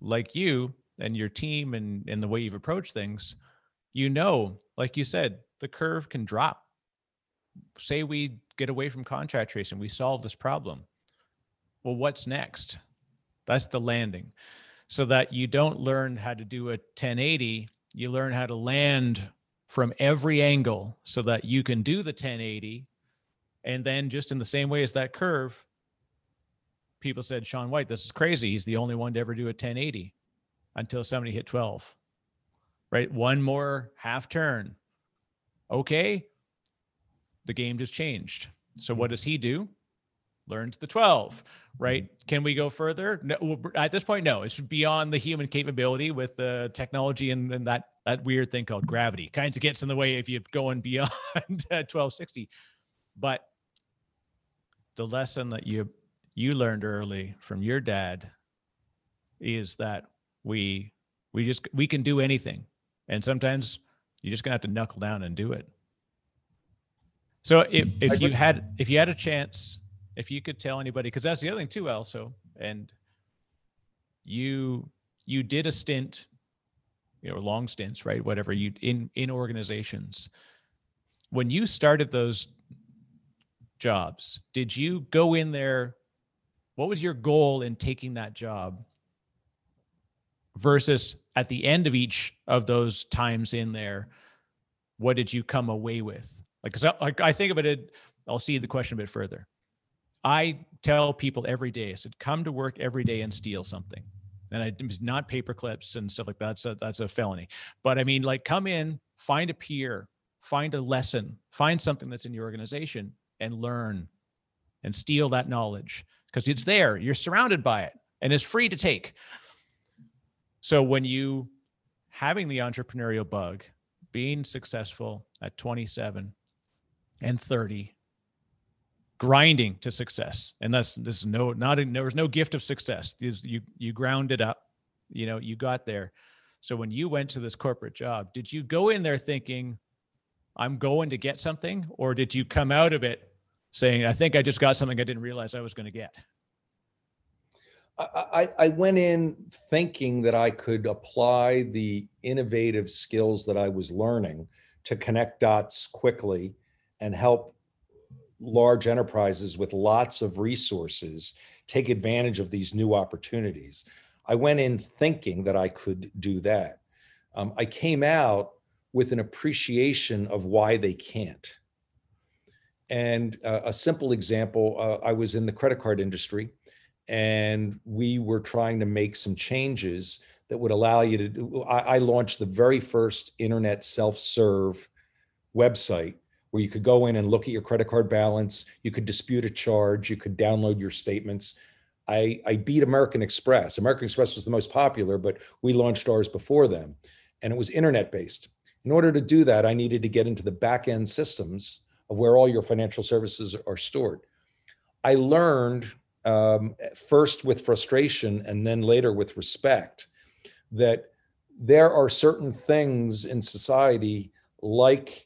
like you and your team and, and the way you've approached things, you know, like you said, the curve can drop. Say we get away from contact tracing, we solve this problem. Well, what's next? That's the landing. So that you don't learn how to do a 1080, you learn how to land from every angle so that you can do the 1080. And then, just in the same way as that curve, people said, Shaun White, this is crazy. He's the only one to ever do a 1080 until somebody hit 12. Right? One more half turn. Okay. The game just changed. So, what hmm. does he do? Learns the 12 right? Mm-hmm. Can we go further? No, at this point, no. It's beyond the human capability with the technology and, and that that weird thing called gravity. Kind of gets in the way if you're going [laughs] beyond 1260. But the lesson that you you learned early from your dad is that we we just we can do anything, and sometimes you're just gonna have to knuckle down and do it. So if, if you had if you had a chance, if you could tell anybody, because that's the other thing too, also, and you you did a stint, you know, long stints, right? Whatever you in in organizations. When you started those jobs, did you go in there? What was your goal in taking that job? Versus at the end of each of those times in there, what did you come away with? Like, I, like I think of it, I'll see the question a bit further. I tell people every day, I said, come to work every day and steal something. And I, it's not paper clips and stuff like that. That's that's a felony. But I mean, like, come in, find a peer, find a lesson, find something that's in your organization and learn and steal that knowledge because it's there. You're surrounded by it and it's free to take. So when you having the entrepreneurial bug, being successful at 27, and 30 grinding to success. And that's this is no not a, there was no gift of success. These you you ground it up you know you got there. So when you went to this corporate job did you go in there thinking i'm going to get something or did you come out of it saying i think i just got something i didn't realize i was going to get I, I went in thinking that I could apply the innovative skills that I was learning to connect dots quickly and help large enterprises with lots of resources take advantage of these new opportunities. I went in thinking that I could do that. Um, I came out with an appreciation of why they can't. And uh, a simple example uh, I was in the credit card industry and we were trying to make some changes that would allow you to. I, I launched the very first internet self serve website where you could go in and look at your credit card balance, you could dispute a charge, you could download your statements. I, I beat American Express. American Express was the most popular, but we launched ours before them, and it was internet based. In order to do that, I needed to get into the back end systems of where all your financial services are stored. I learned um, first with frustration and then later with respect that there are certain things in society like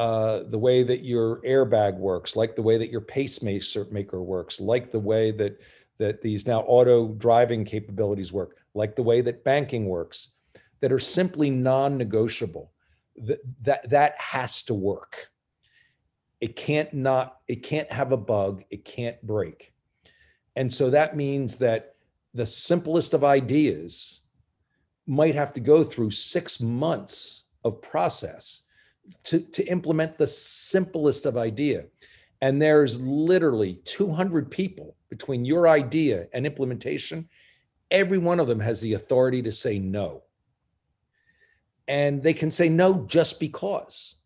uh, the way that your airbag works, like the way that your pacemaker works, like the way that that these now auto driving capabilities work, like the way that banking works, that are simply non-negotiable. That that that has to work. It can't not. It can't have a bug. It can't break. And so that means that the simplest of ideas might have to go through six months of process to, to implement the simplest of idea. And there's literally 200 people between your idea and implementation. Every one of them has the authority to say no. And they can say no just because.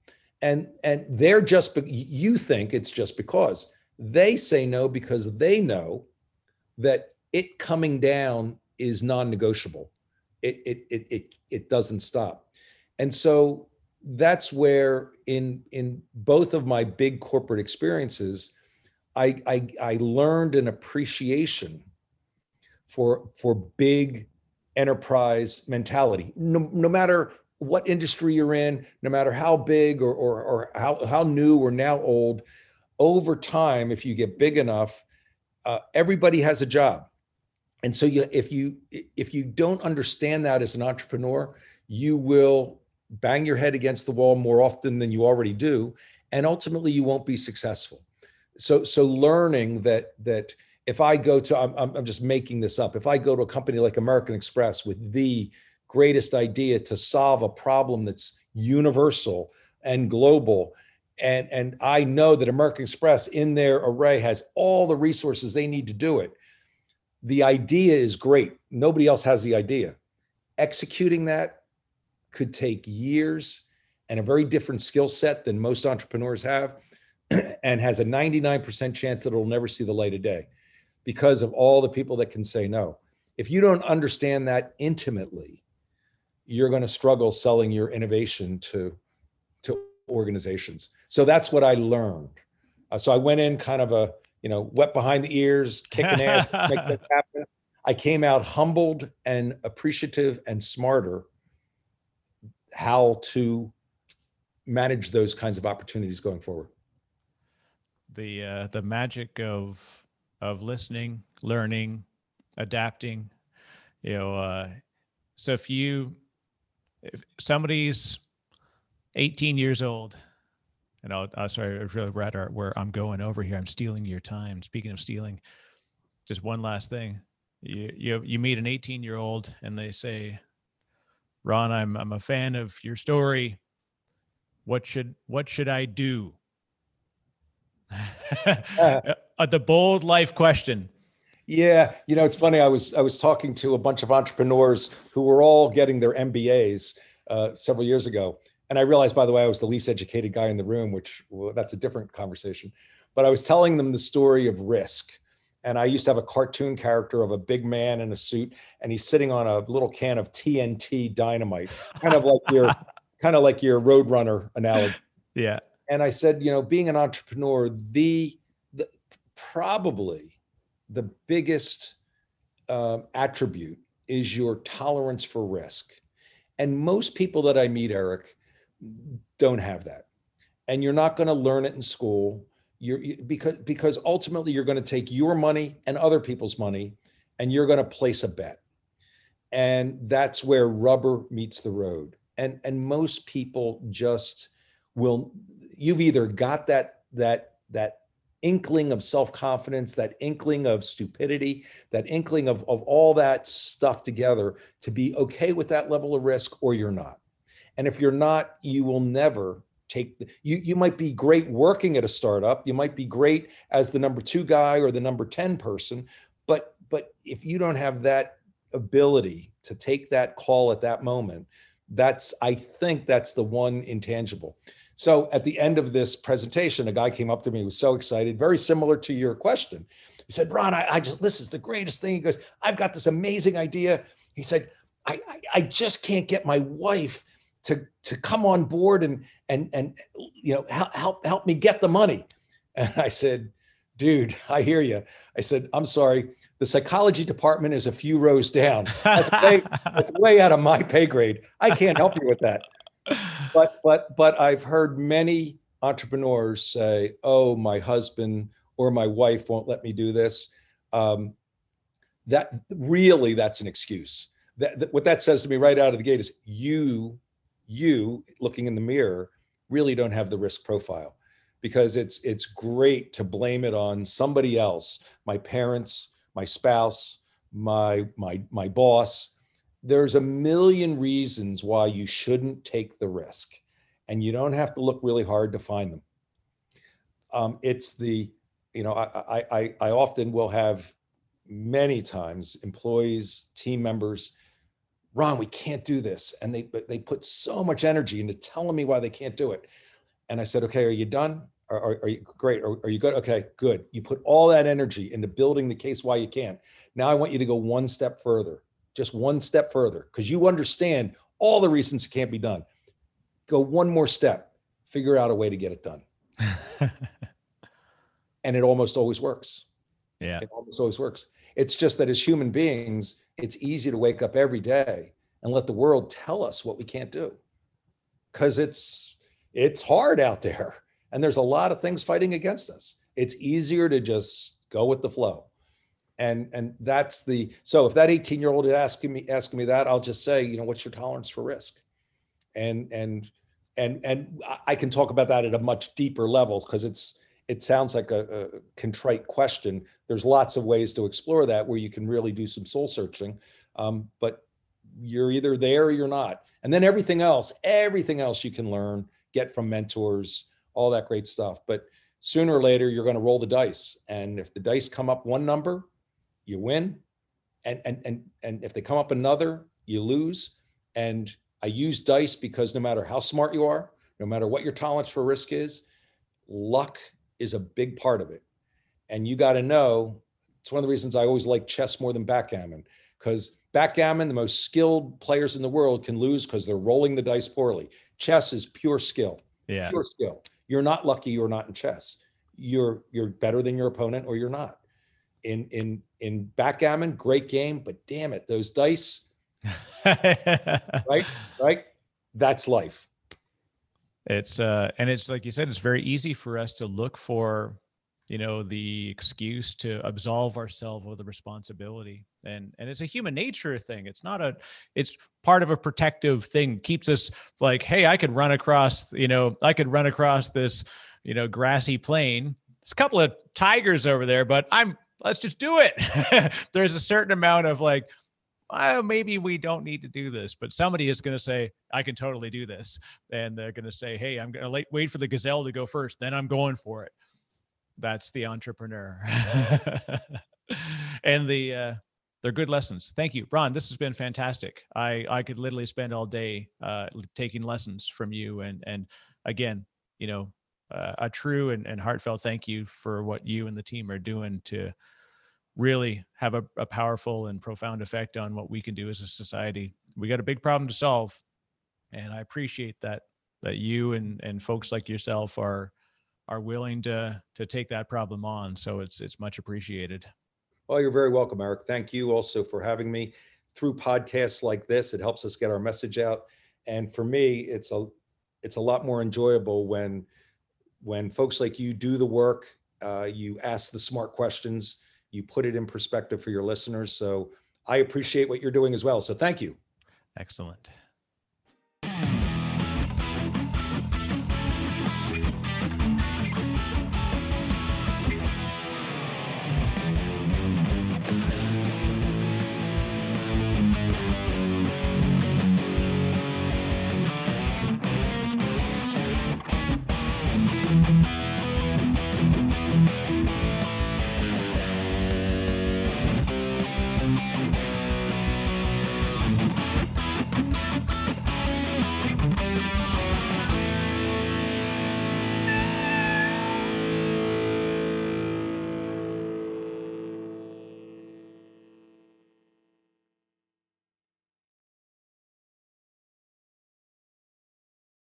And, and they're just, you think it's just because. They say no because they know that it coming down is non negotiable. It, it, it, it, it doesn't stop. And so that's where in in both of my big corporate experiences I, I i learned an appreciation for for big enterprise mentality. No, no matter what industry you're in no matter how big or, or or how how new or now old over time if you get big enough uh, everybody has a job. And so you if you if you don't understand that as an entrepreneur you will bang your head against the wall more often than you already do and ultimately you won't be successful. So so learning that that if i go to I'm, I'm just making this up. If i go to a company like american express with the greatest idea to solve a problem that's universal and global and and i know that american express in their array has all the resources they need to do it the idea is great. Nobody else has the idea. Executing that could take years and a very different skill set than most entrepreneurs have [clears throat] and has a 99% chance that it'll never see the light of day because of all the people that can say no. If you don't understand that intimately, you're going to struggle selling your innovation to to organizations. So that's what I learned. Uh, so I went in kind of a, you know, wet behind the ears, kicking ass, make that [laughs] happen. I came out humbled and appreciative and smarter how to manage those kinds of opportunities going forward. the uh, the magic of of listening, learning, adapting. You know, uh, so if you if somebody's 18 years old, and I'll, i sorry, I really read where I'm going over here. I'm stealing your time. Speaking of stealing, just one last thing. You you you meet an 18 year old and they say, Ron, I'm I'm a fan of your story. What should what should I do? [laughs] [laughs] uh, the bold life question. Yeah, you know, it's funny. I was I was talking to a bunch of entrepreneurs who were all getting their MBAs uh, several years ago, and I realized, by the way, I was the least educated guy in the room, which well, that's a different conversation. But I was telling them the story of risk, and I used to have a cartoon character of a big man in a suit, and he's sitting on a little can of TNT dynamite, kind of like your [laughs] kind of like your Roadrunner analogy. Yeah. And I said, you know, being an entrepreneur, the, the probably the biggest um, attribute is your tolerance for risk. And most people that I meet, Eric, don't have that. And you're not going to learn it in school. You're because because ultimately you're going to take your money and other people's money and you're going to place a bet. And that's where rubber meets the road. And and most people just will you've either got that that that inkling of self-confidence that inkling of stupidity that inkling of, of all that stuff together to be okay with that level of risk or you're not and if you're not you will never take the, you you might be great working at a startup you might be great as the number two guy or the number 10 person but but if you don't have that ability to take that call at that moment that's i think that's the one intangible so at the end of this presentation, a guy came up to me, was so excited, very similar to your question. He said, Ron, I, I just, this is the greatest thing. He goes, I've got this amazing idea. He said, I, I, I just can't get my wife to, to come on board and, and, and, you know, help, help, help me get the money. [laughs] And I said, dude, I hear you. I said, I'm sorry. The psychology department is a few rows down. [laughs] That's way, that's way out of my pay grade. I can't help you with that but but but I've heard many entrepreneurs say, "Oh, my husband or my wife won't let me do this." Um, that really, that's an excuse. That, that what that says to me right out of the gate is you, you looking in the mirror, really don't have the risk profile, because it's it's great to blame it on somebody else, my parents, my spouse, my my my boss there's a million reasons why you shouldn't take the risk, and you don't have to look really hard to find them. Um, it's the, you know, I, I, I often will have many times employees, team members, Ron, we can't do this, and they they put so much energy into telling me why they can't do it. And I said, okay, are you done? Are, are, are you great? Are, are you good? Okay, good. You put all that energy into building the case why you can't. Now I want you to go one step further just one step further because you understand all the reasons it can't be done. Go one more step, figure out a way to get it done. [laughs] and it almost always works. Yeah. It almost always works. It's just that as human beings, it's easy to wake up every day and let the world tell us what we can't do. Cuz it's it's hard out there and there's a lot of things fighting against us. It's easier to just go with the flow and and that's the so if that 18 year old is asking me asking me that i'll just say you know what's your tolerance for risk and and and and i can talk about that at a much deeper level because it's it sounds like a, a, contrite question there's lots of ways to explore that where you can really do some soul searching um, but you're either there or you're not and then everything else everything else you can learn get from mentors all that great stuff but sooner or later you're going to roll the dice and if the dice come up one number you win. And, and, and, and if they come up another, you lose. And I use dice because no matter how smart you are, no matter what your tolerance for risk is, luck is a big part of it. And you got to know it's one of the reasons I always like chess more than backgammon because backgammon, the most skilled players in the world can lose because they're rolling the dice poorly. Chess is pure skill. Yeah. Pure skill. You're not lucky you're not in chess. You're you're better than your opponent or you're not in in in backgammon, great game, but damn it, those dice, [laughs] right, right, that's life. It's uh, and it's like you said, it's very easy for us to look for you know the excuse to absolve ourselves of the responsibility. And and it's a human nature thing. It's not a it's part of a protective thing. Keeps us like hey i could run across you know i could run across this you know grassy plain. There's a couple of tigers over there but i'm let's just do it. [laughs] There's a certain amount of like oh, maybe we don't need to do this, but somebody is going to say, I can totally do this. And they're going to say, hey, I'm going to wait for the gazelle to go first, then I'm going for it. That's the entrepreneur. [laughs] and the, uh, they're good lessons. Thank you, Ron. This has been fantastic. I I could literally spend all day uh, taking lessons from you. And and again, you know, uh, a true and, and heartfelt thank you for what you and the team are doing to really have a, a powerful and profound effect on what we can do as a society. We got a big problem to solve, and I appreciate that that you and and folks like yourself are are willing to to take that problem on. So it's it's much appreciated. Well, you're very welcome, Eric. Thank you also for having me through podcasts like this. It helps us get our message out. And for me, it's a it's a lot more enjoyable when when folks like you do the work, uh, you ask the smart questions, you put it in perspective for your listeners. So I appreciate what you're doing as well. So thank you. Excellent.